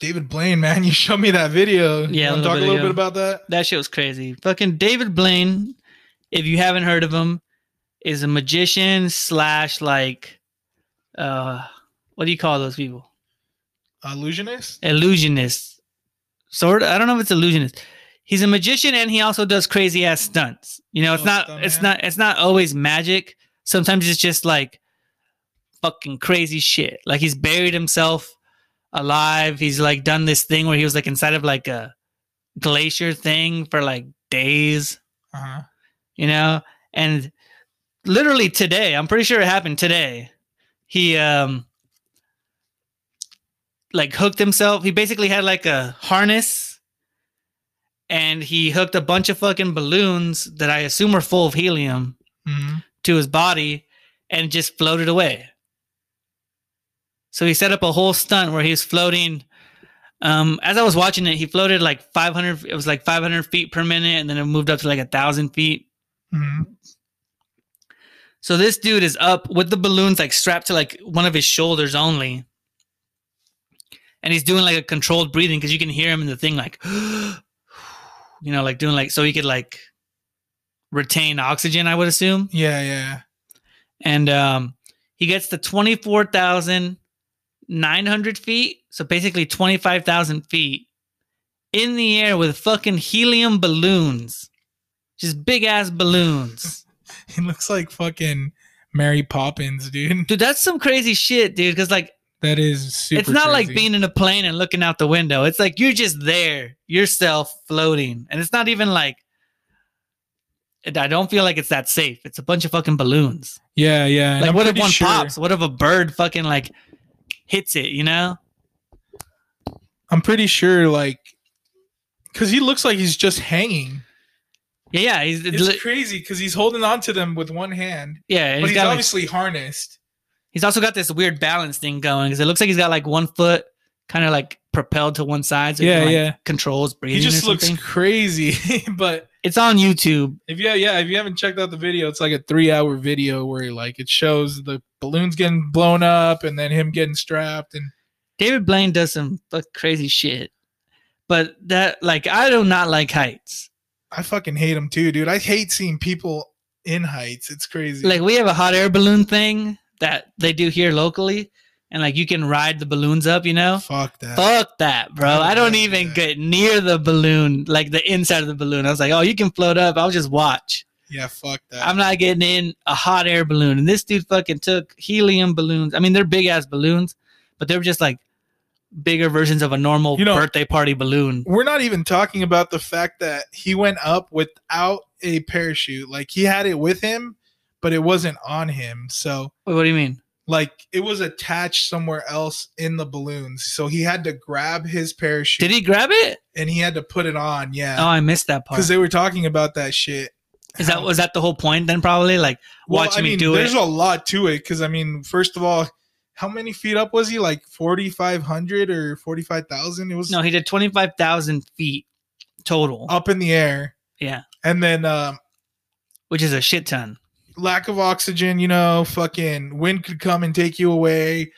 David Blaine, man, you showed me that video. You Yeah, a talk a little ago. bit about that. That shit was crazy. Fucking David Blaine, if you haven't heard of him, is a magician slash like uh what do you call those people? Illusionist. Illusionist. Sort of I don't know if it's illusionist. He's a magician and he also does crazy ass stunts. You know, it's Oh, not it's not it's not always magic. Sometimes it's just like fucking crazy shit. Like he's buried himself alive. He's like done this thing where he was like inside of like a glacier thing for like days Uh huh. you know and literally today i'm pretty sure it happened today he um like hooked himself. He basically had like a harness and he hooked a bunch of fucking balloons that i assume are full of helium hmm to his body and just floated away. So he set up a whole stunt where he was floating um as i was watching it he floated like 500 it was like 500 feet per minute and then it moved up to like a thousand feet. Hmm So this dude is up with the balloons like strapped to like one of his shoulders only. And he's doing like a controlled breathing because you can hear him in the thing like you know, like doing like so he could like retain oxygen, I would assume. Yeah, yeah. And um he gets to twenty four thousand nine hundred feet, so basically twenty five thousand feet in the air with fucking helium balloons. Just big ass balloons. He looks like fucking Mary Poppins, dude. Dude, that's some crazy shit, dude. Because like That is super. it's not like being in a plane and looking out the window. It's like you're just there, yourself floating, and it's not even like. I don't feel like it's that safe. It's a bunch of fucking balloons. Yeah, yeah. and Like, I'm what if one sure- pops? What if a bird fucking like hits it? You know? I'm pretty sure, like, because he looks like he's just hanging. Yeah, yeah. He's It's li- crazy because he's holding on to them with one hand, yeah. but He's he's, got like, obviously harnessed. He's also got this weird balance thing going because it looks like he's got like one foot kind of like propelled to one side. So Yeah, can, like, yeah. Controls breathing. He just looks crazy, but It's on YouTube. If you yeah, if you haven't checked out the video, it's like a three hour video where he like it shows the balloons getting blown up and then him getting strapped and David Blaine does some fuck crazy shit. But that like I do not like heights. I fucking hate them too, dude. I hate seeing people in heights. It's crazy. Like we have a hot air balloon thing that they do here locally, and like you can ride the balloons up, you know. fuck that. Fuck that, bro. I I don't don't like even that. get near the balloon, like the inside of the balloon. I was like, oh, you can float up. I'll just watch. Yeah, fuck that. I'm not getting in a hot air balloon. And this dude fucking took helium balloons. I mean, they're big ass balloons, but they're just like bigger versions of a normal You know- birthday party balloon. We're not even talking about the fact that he went up without a parachute. Like he had it with him, but it wasn't on him. So Wait, what do you mean? like it was attached somewhere else in the balloons. So he had to grab his parachute Did he grab it? and he had to put it on. Yeah. Oh, I missed that part. Because they were talking about that shit. Is that was that the whole point then? Probably like Well, watch I me mean, do there's it. There's a lot to it because I mean, first of all, how many feet up was he? Like forty five hundred or forty five thousand? It was no, he did twenty five thousand feet total. up in the air, Yeah, and then um, which is a shit ton. Lack of oxygen. You know, fucking wind could come and take you away.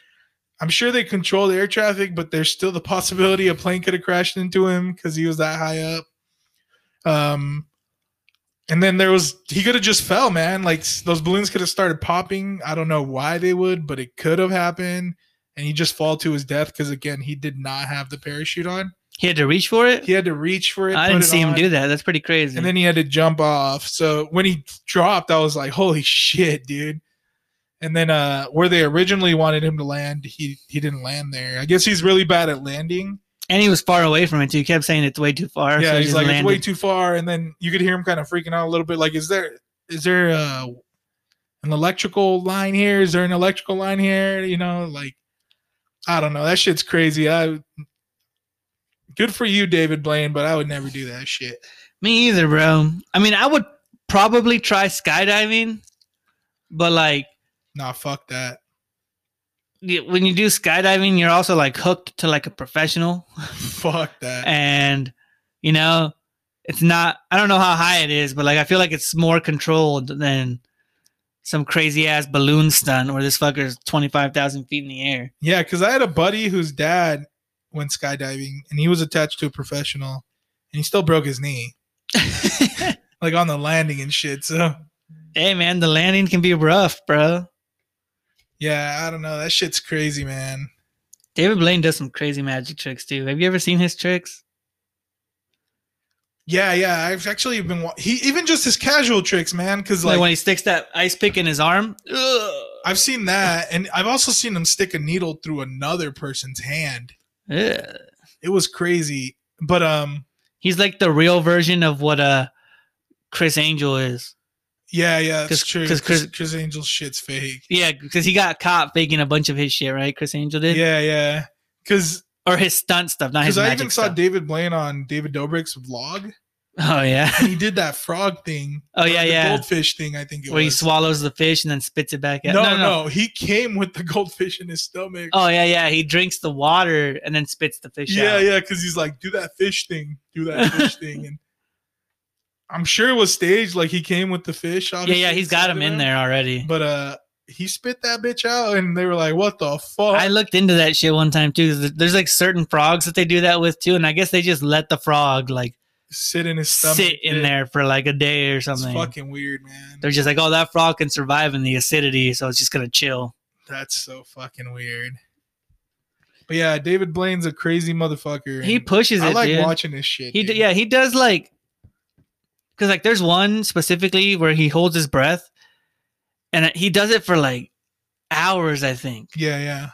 I'm sure they control the air traffic, but there's still the possibility a plane could have crashed into him because he was that high up. Um, and then there was he could have just fell, man. Like those balloons could have started popping. I don't know why they would, but it could have happened. And he just fall to his death because again, he did not have the parachute on. He had to reach for it. He had to reach for it. I didn't it see him do that. That's pretty crazy. And then he had to jump off. So when he dropped, I was like, "Holy shit, dude!" And then uh, where they originally wanted him to land, he he didn't land there. I guess he's really bad at landing. And he was far away from it too. He kept saying it's way too far. yeah, so he he's like, "It's way too far." And then you could hear him kind of freaking out a little bit. Like, is there is there uh, an electrical line here? Is there an electrical line here? You know, like I don't know. That shit's crazy. I good for you, David Blaine, but I would never do that shit. Me either, bro. I mean, I would probably try skydiving, but like Nah, fuck that. when you do skydiving, you're also like hooked to like a professional, fuck that. and you know, it's not. I don't know how high it is, but like I feel like it's more controlled than some crazy ass balloon stunt where this fucker's twenty five thousand feet in the air. Yeah, because I had a buddy whose dad went skydiving and he was attached to a professional and he still broke his knee, like on the landing and shit. So, hey man, the landing can be rough, bro. yeah, I don't know. That shit's crazy, man. David Blaine does some crazy magic tricks too. Have you ever seen his tricks? Yeah, yeah. I've actually been, wa- he even just his casual tricks, man. Because, Like, like, when he sticks that ice pick in his arm. Ugh. I've seen that and I've also seen him stick a needle through another person's hand. Ugh. It was crazy. But, um, He's like the real version of what uh Criss Angel is. yeah, yeah, that's 'Cause- true. 'cause Criss, Criss- Angel's shit's fake. Yeah, because he got caught faking a bunch of his shit, right? Criss Angel did, Yeah, yeah. Because or his stunt stuff, not his because I even saw stuff. David Blaine on David Dobrik's vlog. Oh yeah, and he did that frog thing. Oh, yeah, the yeah. goldfish thing. I think it where he swallows the fish and then spits it back out. no, no, he came with the goldfish in his stomach. Oh yeah, yeah. He drinks the water and then spits the fish yeah, out. yeah, because he's like, do that fish thing, do that fish thing, and I'm sure it was staged. Like he came with the fish. yeah, yeah. He's got him in there already. But uh, he spit that bitch out, and they were like, "What the fuck?" I looked into that shit one time too. There's like certain frogs that they do that with too, and I guess they just let the frog like Sit in his stomach. sit in there for like a day or It's something. fucking weird, man. They're just like, oh, that frog can survive in the acidity, so it's just gonna chill. That's so fucking weird. But yeah, David Blaine's a crazy motherfucker. He pushes I like dude. watching this shit. He d- yeah, he does like because like there's one specifically where he holds his breath, and he does it for like hours, I think, yeah, yeah.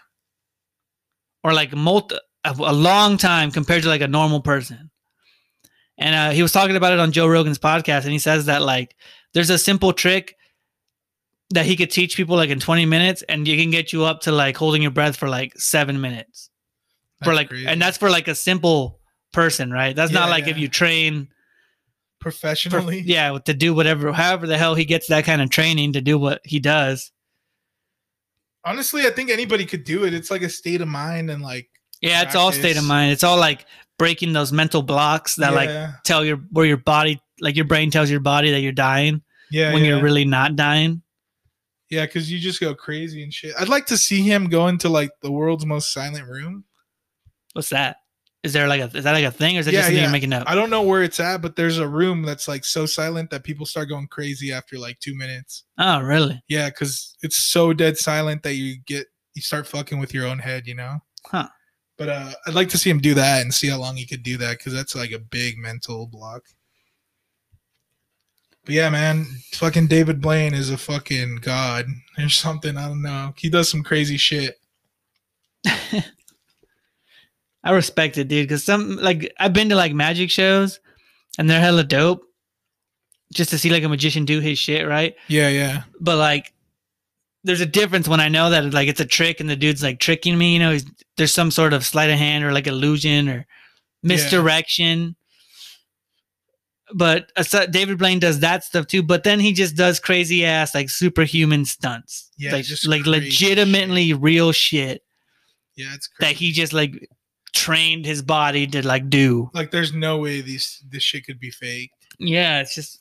or like multi a, a long time compared to like a normal person. And uh, he was talking about it on Joe Rogan's podcast, and he says that like there's a simple trick that he could teach people like in 20 minutes, and you can get you up to like holding your breath for like seven minutes. for like, crazy. and that's for like a simple person, right? That's not Yeah, like if you train for- professionally. yeah, to do whatever, however the hell he gets that kind of training to do what he does. Honestly, I think anybody could do it. It's like a state of mind and like Yeah, it's all state of mind. It's all like breaking those mental blocks that like tell your where your body like your brain tells your body that you're dying Yeah, when yeah. you're really not dying. yeah, because you just go crazy and shit. I'd like to see him go into like the world's most silent room. What's that? Is there like a is that like a thing or is that Yeah, just something yeah. you're making up? I don't know where it's at, but there's a room that's like so silent that people start going crazy after like two minutes. Oh, really? Yeah, because it's so dead silent that you get you start fucking with your own head, you know. Huh. But uh, I'd like to see him do that and see how long he could do that because that's like a big mental block. But yeah, man, fucking David Blaine is a fucking god or something. I don't know. He does some crazy shit. I respect it, dude. Because some like I've been to like magic shows, and they're hella dope. Just to see like a magician do his shit, right? Yeah, yeah, But like, there's a difference when I know that like it's a trick and the dude's like tricking me. You know, he's, there's some sort of sleight of hand or like illusion or misdirection. But uh, aside, David Blaine does that stuff too. But then he just does crazy ass like superhuman stunts. Yeah, like just like crazy legitimately real shit yeah. It's that he just like trained his body to like do. like. There's no way these this shit could be fake. Yeah, it's just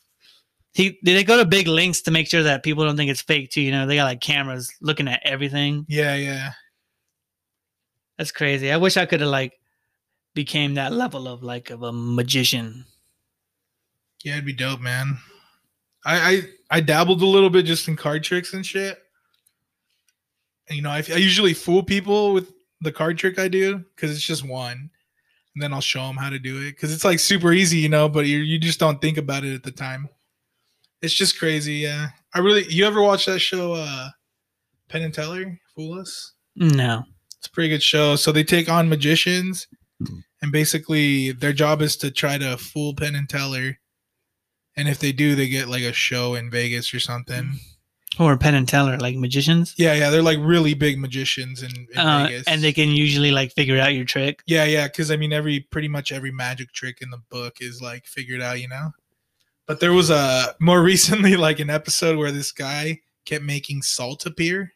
he did they go to big links to make sure that people don't think it's fake too. You know, they got like cameras looking at everything. Yeah, yeah. That's crazy. I wish I could have like became that level of like of a magician. Yeah, it'd be dope, man. I I, I dabbled a little bit just in card tricks and shit. And, you know, I, I usually fool people with the card trick I do because it's just one, and then I'll show them how to do it because it's like super easy, you know. But you you just don't think about it at the time. It's just crazy. Yeah, I really. You ever watch that show, uh Penn and Teller, Fool Us? No. It's a pretty good show. So they take on magicians, and basically their job is to try to fool Penn and Teller. And if they do, they get like a show in Vegas or something. Or Penn and Teller, like magicians. Yeah, yeah, they're like really big magicians in, in Uh, Vegas. and they can usually like figure out your trick. yeah, yeah, because I mean, every pretty much every magic trick in the book is like figured out, you know. But there was a more recently like an episode where this guy kept making salt appear.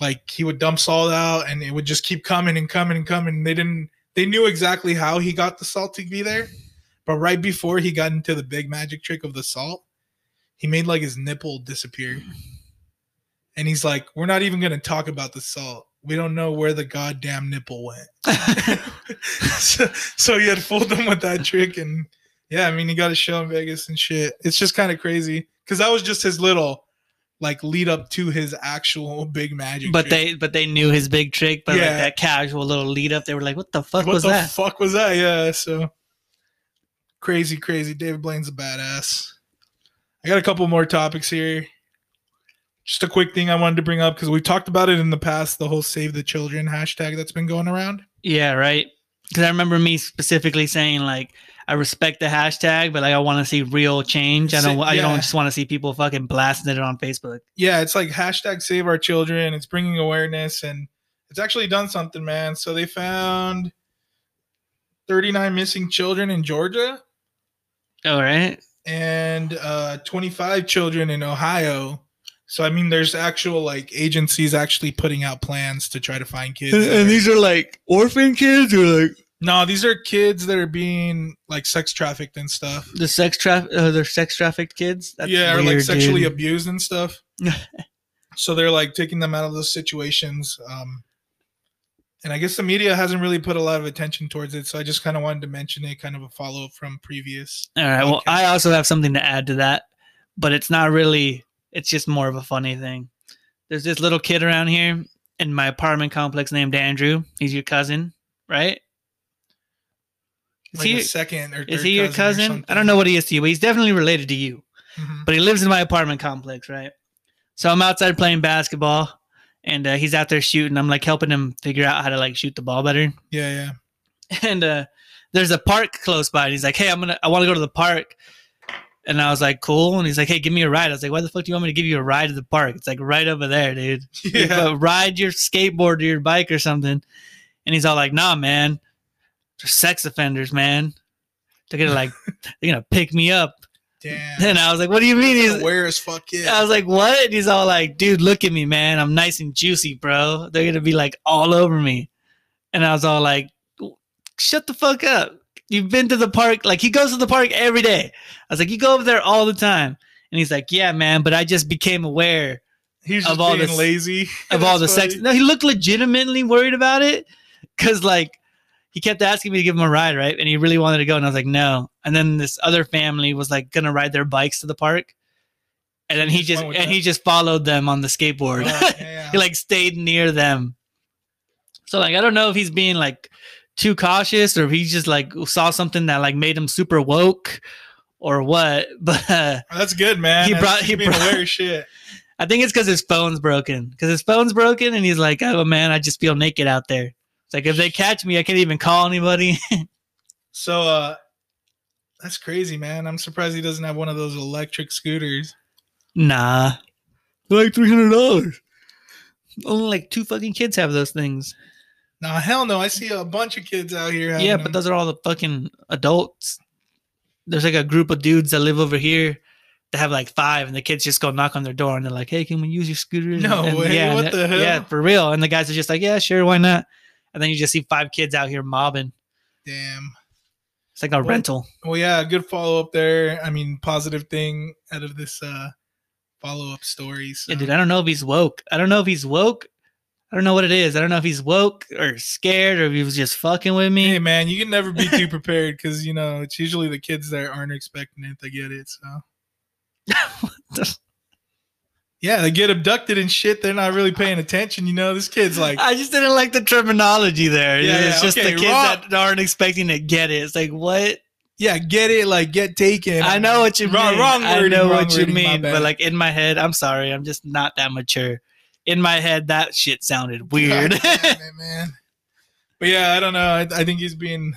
Like he would dump salt out, and it would just keep coming and coming and coming. They didn't. They knew exactly how he got the salt to be there, but right before he got into the big magic trick of the salt, he made like his nipple disappear. And he's like, "We're not even gonna talk about the salt. We don't know where the goddamn nipple went." so, so he had fooled them with that trick, and yeah, I mean, he got a show in Vegas and shit. It's just kind of crazy because that was just his little like lead up to his actual big magic. but trick. they but they knew his big trick, but like that casual little lead up, they were like, What the fuck was that? what was the that? fuck was that? Yeah, so crazy, crazy. David Blaine's a badass. I got a couple more topics here. Just a quick thing I wanted to bring up because we've talked about it in the past. The whole "Save the Children" hashtag that's been going around. yeah, right. Because I remember me specifically saying like I respect the hashtag, but like I want to see real change. I don't. I don't just want to see people fucking blasting it on Facebook. yeah, it's like hashtag save our children. It's bringing awareness and it's actually done something, man. So they found 39 missing children in Georgia All right. and uh, 25 children in Ohio. So I mean, there's actual like agencies actually putting out plans to try to find kids. and these are like orphan kids or like no, these are kids that are being like sex trafficked and stuff. the sex traf uh, they're sex trafficked kids. That's yeah, or like sexually dude. abused and stuff. so they're like taking them out of those situations. Um, and I guess the media hasn't really put a lot of attention towards it. So I just kind of wanted to mention it, kind of a follow up from previous. All right. Well, I also have something to add to that, but it's not really. It's just more of a funny thing. There's this little kid around here in my apartment complex named Andrew. He's your cousin, right? Is Like he, a second or is third he your cousin? I don't know what he is to you, but he's definitely related to you. Mhm. But he lives in my apartment complex, right? So I'm outside playing basketball, and uh, he's out there shooting. I'm like helping him figure out how to like shoot the ball better. Yeah, yeah. and uh there's a park close by and he's like hey i'm gonna i want to go to the park and i was like cool and he's like hey give me a ride i was like why the fuck do you want me to give you a ride to the park it's like right over there dude Yeah. Ride your skateboard or your bike or something and he's all like nah man they're sex offenders man they're gonna like they're gonna pick me up Damn. and i was like what do you mean he's Where as fuck kid? I was like, what? And he's all like, dude, look at me, man. I'm nice and juicy, bro. They're gonna be like all over me. And I was all like, shut the fuck up. you've been to the park. Like he goes to the park every day. I was like, you go over there all the time. And he's like, yeah, man, but I just became aware He's Of all being this- lazy. of all the That's sex. No, he looked legitimately worried about it because like he kept asking me to give him a ride, right? And he really wanted to go, and I was like, no. And then this other family was like gonna ride their bikes to the park, and then he Just and he just followed them on the skateboard. Oh, yeah. he like stayed near them. So like I don't know if he's being like too cautious or if he just like saw something that like made him super woke or what. But uh, That's good, man. He That's brought- he brought- aware shit. I think it's because his phone's broken. Because his phone's broken, and he's like, "Oh man, I just feel naked out there." Like if they catch me, I can't even call anybody. So uh that's crazy, man. I'm surprised he doesn't have one of those electric scooters. nah, They're like three hundred dollars. Only like two fucking kids have those things. Nah, hell no. I see a bunch of kids out here. yeah, them. but those are all the fucking adults. There's like a group of dudes that live over here that have like five, and the kids just go knock on their door, and they're like, "Hey, can we use your scooter?" No And- way, Yeah, what the hell? Yeah, for real. And the guys are just like, "Yeah, sure, why not?" And then you just see five kids out here mobbing. damn. It's like a Well, rental. Well, yeah, good follow up there. I mean, positive thing out of this uh follow up story. So. Yeah, dude, I don't know if he's woke. I don't know if he's woke. I don't know what it is. I don't know if he's woke or scared or if he was just fucking with me. Hey man, you can never be too prepared because you know it's usually the kids that aren't expecting it that get it. So yeah, they get abducted and shit. They're not really paying attention. You know, this kid's like, I just didn't like the terminology there. Yeah, it's yeah, just okay, the kids that aren't expecting to get it. It's like what? yeah, get it, like get taken. I know what you wrong, mean. Wrong I know what you wording, my mean. But like in my head, I'm sorry. I'm just not that mature. In my head, that shit sounded weird. God it, man. But yeah, I don't know. I, I think he's being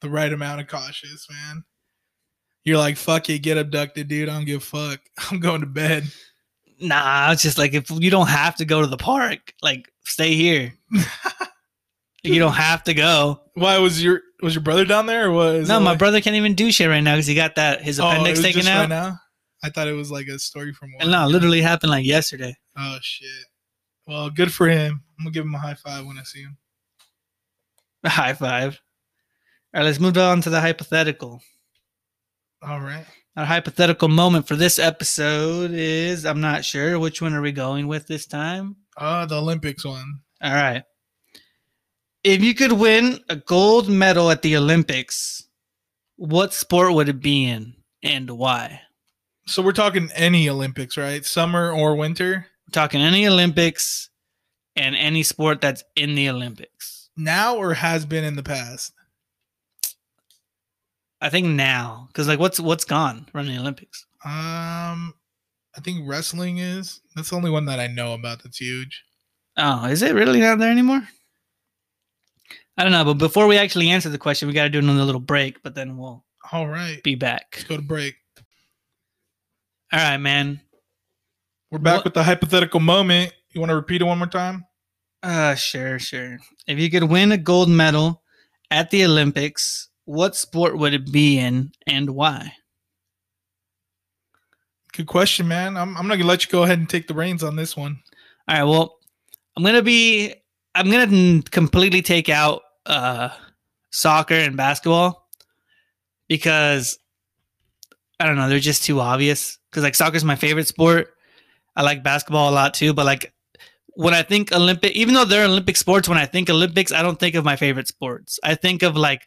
the right amount of cautious, man. You're like, fuck it, get abducted, dude. I don't give a fuck. I'm going to bed. nah, it's just like if you don't have to go to the park, like stay here. you don't have to go. Why was your was your brother down there or was No, my brother can't even do shit right now because he got that his Oh, appendix taken out. now. I thought it was like a story from And no, literally happened like yesterday. Oh shit. Well, good for him. I'm gonna give him a high five when I see him. A high five. All right, let's move on to the hypothetical. All right. Our hypothetical moment for this episode is I'm not sure which one are we going with this time. Oh, the Olympics one. All right. If you could win a gold medal at the Olympics, what sport would it be in and why? So we're talking any Olympics, right? Summer or winter? We're talking any Olympics and any sport that's in the Olympics. Now or has been in the past? I think now, because like what's what's gone from the Olympics? Um, I think wrestling is. That's the only one that I know about that's huge. Oh, is it really not there anymore? I don't know, but before we actually answer the question, we got to do another little break, but then we'll All right. be back. Let's go to break. All right, man. We're back What- with the hypothetical moment. You want to repeat it one more time? Uh, sure, sure. If you could win a gold medal at the Olympics, what sport would it be in and why? Good question, man. I'm, I'm not gonna let you go ahead and take the reins on this one. All right, well, I'm going to be I'm going to completely take out uh soccer and basketball because I don't know, they're just too obvious cuz like soccer's my favorite sport. I like basketball a lot too, but like when I think Olympic, even though they're Olympic sports, when I think Olympics, I don't think of my favorite sports. I think of like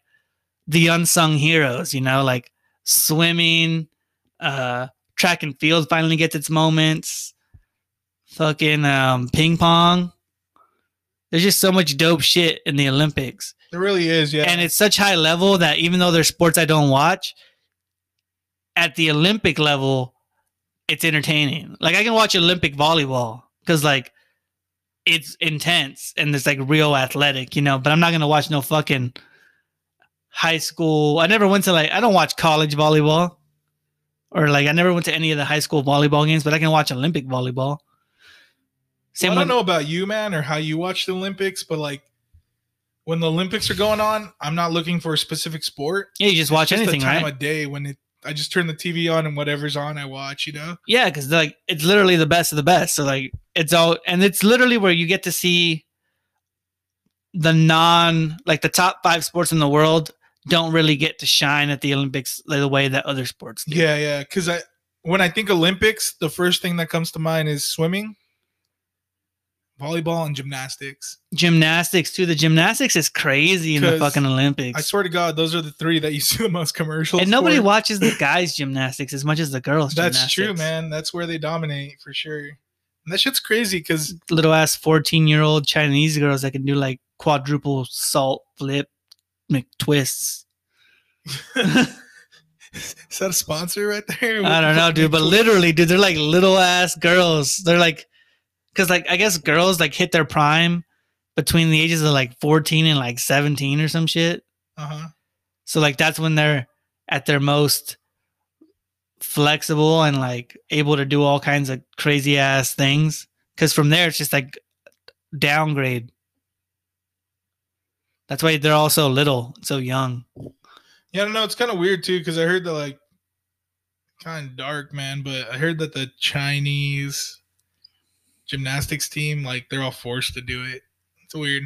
the unsung heroes, you know, like swimming, uh, track and field finally gets its moments, fucking um, ping pong. There's just so much dope shit in the Olympics. There really is, yeah. And it's such high level that even though there's sports I don't watch, at the Olympic level, it's entertaining. Like I can watch Olympic volleyball because like it's intense and it's like real athletic, you know. But I'm not gonna watch no fucking high school. I never went to like I don't watch college volleyball or like I never went to any of the high school volleyball games, but I can watch Olympic volleyball. Same I don't know about you, man, or how you watch the Olympics, but like when the Olympics are going on, I'm not looking for a specific sport. yeah, you just watch It's anything, the time right? of day when it. I just turn the TV on and whatever's on, I watch. You know. Yeah, because like it's literally the best of the best. So like it's all and it's literally where you get to see the non like the top five sports in the world don't really get to shine at the Olympics the way that other sports do. Yeah, yeah. Because I when I think Olympics, the first thing that comes to mind is swimming, volleyball, and gymnastics. Gymnastics too. The gymnastics is crazy in the fucking Olympics. I swear to God, those are the three that you see the most commercials. and nobody for. watches the guys' gymnastics as much as the girls' That's true, man. That's where they dominate for sure. And that shit's crazy because Little ass 14 year old Chinese girls that can do like quadruple salt flip McTwists. is that a sponsor right there? I don't know, dude, but literally, dude, they're like little ass girls. They're like, because like I guess girls like hit their prime between the ages of like 14 and like 17 or some shit. Uh huh. So like that's when they're at their most flexible and like able to do all kinds of crazy ass things. Because from there, it's just like downgrade. That's why they're all so little, so young. Yeah, I don't know. It's kind of weird too because I heard that like kind of dark, man. But I heard that the Chinese gymnastics team, like, they're all forced to do it. It's weird.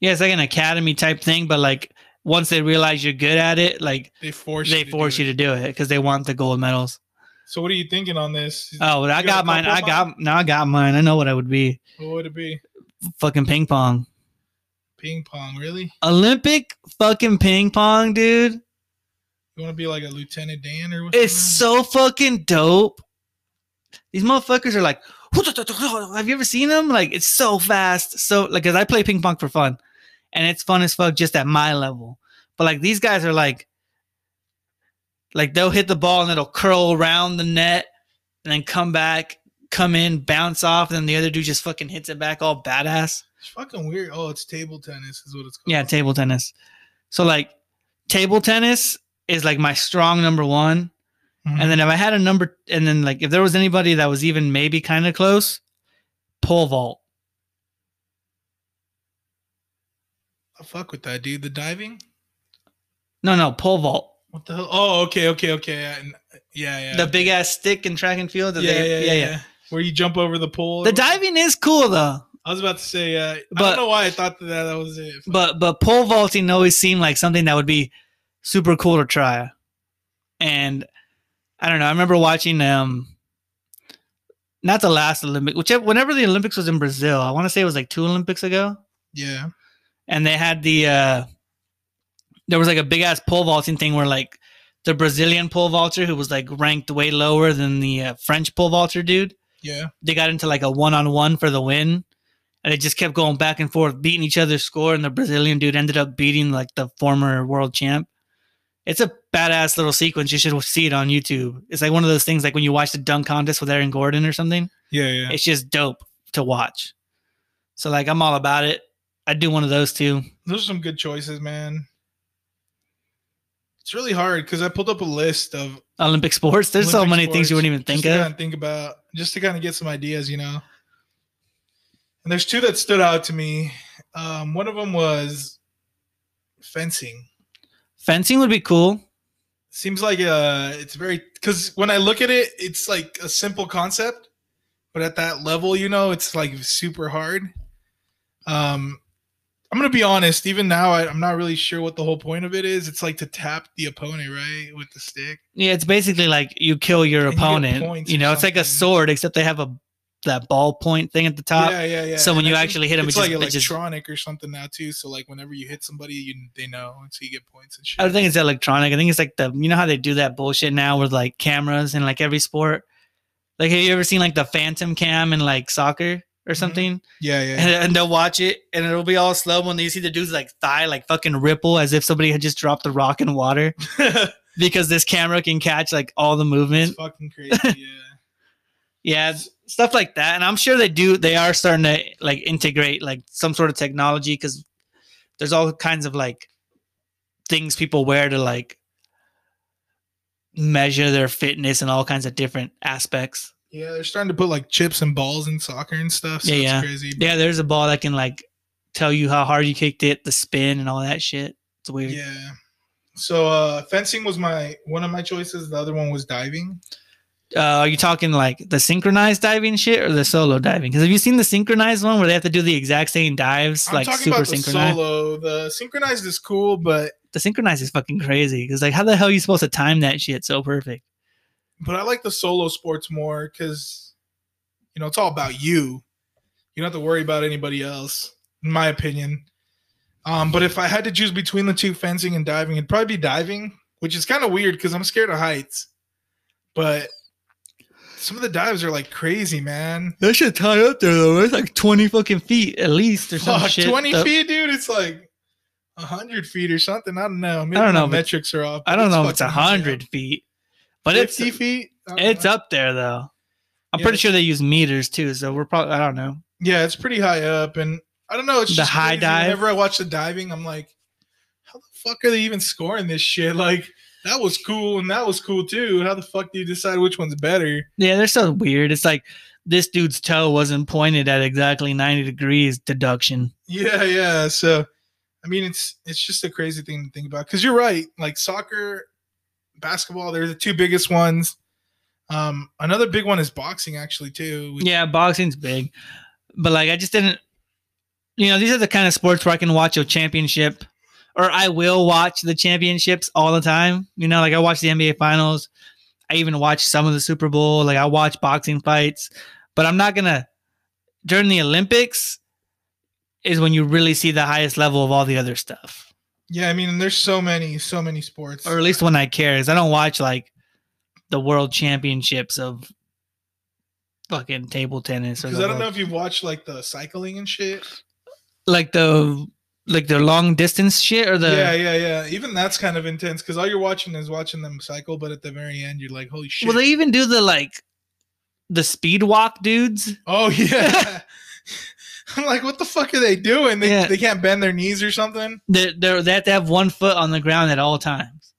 Yeah, it's like an academy type thing, but like once they realize you're good at it, like They force they you to force do you it. to do it because they want the gold medals. So what are you thinking on this? Oh, but I You got mine. I got now. I got mine. I know what I would be. What would it be? Fucking ping pong. Ping pong, really? Olympic fucking ping pong, dude. You want to be like a Lieutenant Dan or whatever? It's so fucking dope. These motherfuckers are like, have you ever seen them? Like, it's so fast. So, like, cause I play ping pong for fun and it's fun as fuck just at my level. But, like, these guys are like, like, they'll hit the ball and it'll curl around the net and then come back, come in, bounce off. And then the other dude just fucking hits it back all badass. It's fucking weird. Oh, it's table tennis, is what it's called. Yeah, table tennis. So, like, table tennis is like my strong number one. Mhm. And then if I had a number, and then like if there was anybody that was even maybe kind of close, pole vault. I fuck with that, dude. The diving. No, no, pole vault. What the hell? Oh, okay, okay, okay. Yeah, yeah. yeah. The big ass stick in track and field. yeah, they- yeah, yeah, yeah. Where you jump over the pole. The diving is cool though, I was about to say, uh, I don't know why I thought that that was it. but but pole vaulting always seemed like something that would be super cool to try. And I don't know. I remember watching um, not the last Olympic, whichever whenever the Olympics was in Brazil. I want to say it was like two Olympics ago. yeah, and they had the uh there was like a big ass pole vaulting thing where like the Brazilian pole vaulter who was like ranked way lower than the uh, French pole vaulter dude. yeah. They got into like a one on one for the win, and it just kept going back and forth, beating each other's score. And the Brazilian dude ended up beating like the former world champ. It's a badass little sequence. You should see it on YouTube. It's like one of those things like when you watch the dunk contest with Aaron Gordon or something Yeah, yeah. it's just dope to watch. So like I'm all about it. I'd do one of those too. Those are some good choices, man. It's really hard because I pulled up a list of Olympic sports. There's so Olympic many things you wouldn't even think of. think about, just to kind of get some ideas, you know. And there's two that stood out to me. Um, one of them was fencing. Fencing would be cool. Seems like uh, it's very because when I look at it, it's like a simple concept, but at that level, you know, it's like super hard. Um, I'm gonna be honest. Even now, I, I'm not really sure what the whole point of it is. It's like to tap the opponent, right, with the stick. Yeah, it's basically like you kill your And opponent. points You, know, it's like a sword, except they have a that ball point thing at the top. yeah, yeah, yeah. so when And you I actually hit 'em, it it's just- like it just- electronic or something now too. So like whenever you hit somebody, you they know, and so you get points and shit. I don't think it's electronic. I think it's like the you know how they do that bullshit now with like cameras and like every sport. Like have you ever seen like the phantom cam in like soccer or mm-hmm. something? yeah, yeah. and, and they'll watch it and it'll be all slow when you see the dude's like thigh like fucking ripple as if somebody had just dropped the rock in water because this camera can catch like all the it's movement. fucking crazy. Yeah. Yeah, stuff like that. And I'm sure they do. They are starting to like integrate like some sort of technology because there's all kinds of like things people wear to like measure their fitness and all kinds of different aspects. Yeah, they're starting to put like chips and balls in soccer and stuff. So Yeah, yeah. crazy. Yeah, there's a ball that can like tell you how hard you kicked it, the spin, and all that shit. It's weird. Yeah. So uh fencing was my one of my choices. The other one was diving. Uh, are you talking like the synchronized diving shit or the solo diving? Because have you seen the synchronized one where they have to do the exact same dives, I'm like super synchronized? solo. The synchronized is cool, but The synchronized is fucking crazy. Because like, how the hell are you supposed to time that shit so perfect? but I like the solo sports more because you know it's all about you. You don't have to worry about anybody else, in my opinion. Um, but if I had to choose between the two, fencing and diving, it'd probably be diving, which is kind of weird because I'm scared of heights. But some of the dives are like crazy, man. That shit tie up there though. It's like twenty fucking feet at least or some Fuck, shit. 20 The- feet, dude. It's like hundred feet or something. I don't know. Maybe I don't know my if it's- metrics are off. I don't know if it's a fucking high up. hundred feet, but it's feet. It's know. up there though. I'm Yeah, pretty sure they use meters too, so we're probably I don't know. Yeah, it's pretty high up, and I don't know. It's The just high crazy. dive? Whenever I watch the diving, I'm like, how the fuck are they even scoring this shit? Like that was cool, and that was cool too. How the fuck do you decide which one's better? Yeah, they're so weird. It's like this dude's toe wasn't pointed at exactly 90 degrees deduction. Yeah, yeah. So, I mean, it's it's just a crazy thing to think about because you're right. Like soccer, basketball, they're the two biggest ones. Um, another big one is boxing, actually, too. Yeah, boxing's big. But like I just didn't you know, these are the kind of sports where I can watch a championship or I will watch the championships all the time. You know, like I watch the NBA finals. I even watch some of the Super Bowl. Like I watch boxing fights. But I'm not gonna during the Olympics is when you really see the highest level of all the other stuff. yeah. I mean, there's so many, so many sports. or at least when I care, is I don't watch like the world championships of fucking table tennis because I don't know if you've watched like the cycling and shit. like the like the long distance shit or the yeah, yeah, yeah. Even that's kind of intense because all you're watching is watching them cycle, but at the very end, you're like, holy shit. Will they even do the like the speed walk dudes? oh yeah. I'm like, what the fuck are they doing? They, Yeah. they can't bend their knees or something. They they they have to have one foot on the ground at all times.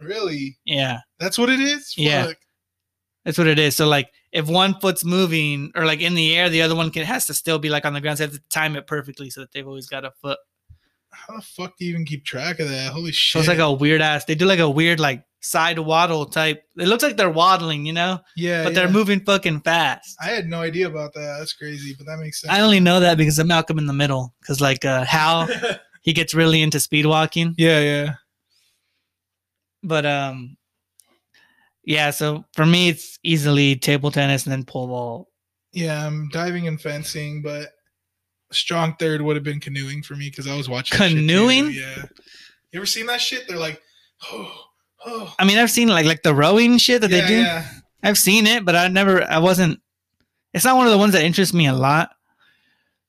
Really? Yeah, That's what it is. Yeah. Fuck. that's what it is. So like if one foot's moving or like in the air, the other one can has to still be like on the ground. So they have to time it perfectly so that they've always got a foot. How the fuck do you even keep track of that? Holy So shit! it's like a weird ass. They do like a weird like side waddle type. It looks like they're waddling, you know, yeah, but they're moving fucking fast. I had no idea about that. That's crazy, but that makes sense. I only know that because of Malcolm in the Middle. Because like uh, Hal, he gets really into speed walking. yeah, yeah. But um, yeah. So for me, it's easily table tennis and then pole vault. Yeah, I'm diving and fencing, but strong third would have been canoeing for me because I was watching Canoeing? Yeah, you ever seen that shit? They're like, oh, oh. I mean, I've seen like like the rowing shit that yeah, they do. yeah. I've seen it, but I never. I wasn't. It's not one of the ones that interests me a lot.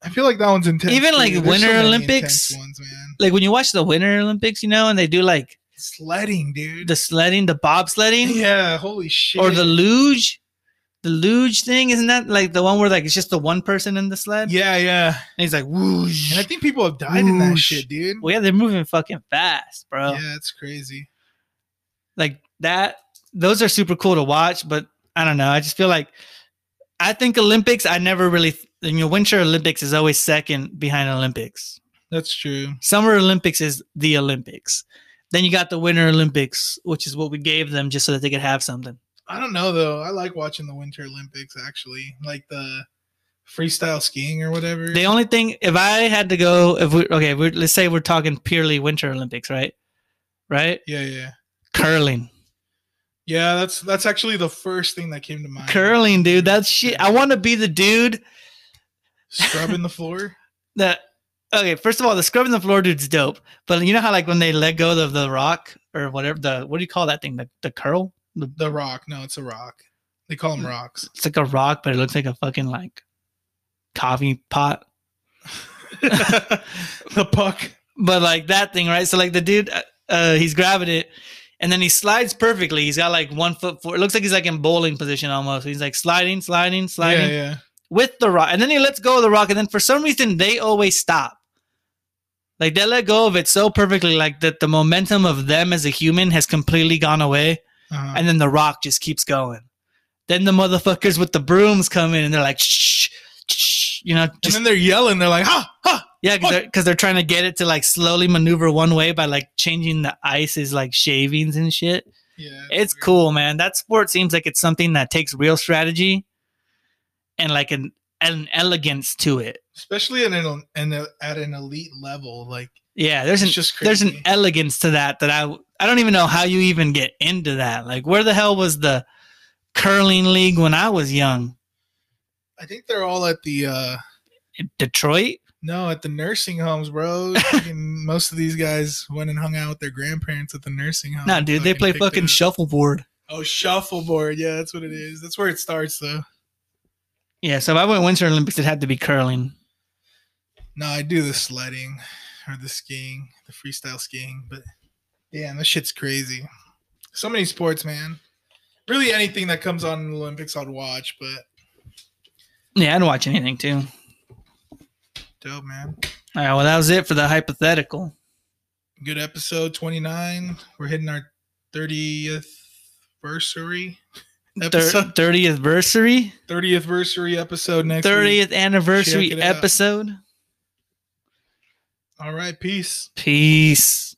I feel like that one's intense. Even, like, Winter many Olympics, ones. Like when you watch the Winter Olympics, you know, and they do like Sledding, dude. the sledding, the bobsledding, yeah, holy shit. or the luge. The luge thing isn't that like the one where like it's just the one person in the sled? yeah, yeah. And he's like, whoosh. And I think people have died in that shit, dude. Well, yeah, they're moving fucking fast, bro. Yeah, it's crazy. Like that. Those are super cool to watch, but I don't know. I just feel like I think Olympics. I never really. You know, Winter Olympics is always second behind Olympics. That's true. Summer Olympics is the Olympics. Then you got the Winter Olympics, which is what we gave them just so that they could have something. I don't know though. I like watching the Winter Olympics actually, like the freestyle skiing or whatever. The only thing, if I had to go, if we okay, we're, let's say we're talking purely Winter Olympics, right? Right? yeah, yeah, Curling, yeah. That's that's actually the first thing that came to mind. curling, dude. That's shit. I want to be the dude scrubbing the floor. that. Okay, first of all, the scrubbing the floor dude's dope. But you know how like when they let go of the rock or whatever the what do you call that thing? The the curl? The, The rock. No, it's a rock. They call Mm. them rocks. it's like a rock, but it looks like a fucking like coffee pot. the puck. but like that thing, right? So like the dude, uh, uh, he's grabbing it, and then he slides perfectly. He's got like one foot forward. It looks like he's like in bowling position almost. He's like sliding, sliding, sliding Yeah, yeah. with the rock, and then he lets go of the rock, and then for some reason they always stop. Like they let go of it so perfectly, like that the momentum of them as a human has completely gone away, Uh-huh. and then the rock just keeps going. Then the motherfuckers with the brooms come in, and they're like, shh, shh, you know, and then they're yelling. They're like, ha, ha. yeah, because they're, 'cause they're trying to get it to like slowly maneuver one way by like changing the ice's like shavings and shit. Yeah, It's weird. cool, man. That sport seems like it's something that takes real strategy and like an an elegance to it. especially at an, an at an elite level. Like Yeah, there's an just there's an elegance to that that I I don't even know how you even get into that. Like where the hell was the curling league when I was young? I think they're all at the uh Detroit? no at the nursing homes, bro. Most of these guys went and hung out with their grandparents at the nursing home. No, dude, they play fucking shuffleboard. Oh, shuffleboard. Yeah, that's what it is. That's where it starts, though. Yeah, so if I went Winter Olympics, it had to be curling. No, I do the sledding or the skiing, the freestyle skiing. But damn, that shit's crazy. So many sports, man. Really, anything that comes on in the Olympics, I'd watch. But Yeah, I'd watch anything too. dope, man. All right, well, that was it for the hypothetical. Good episode 29. We're hitting our 30th anniversary episode. 30th anniversary, 30th anniversary episode next week. 30th anniversary it out. episode. All right, peace. Peace.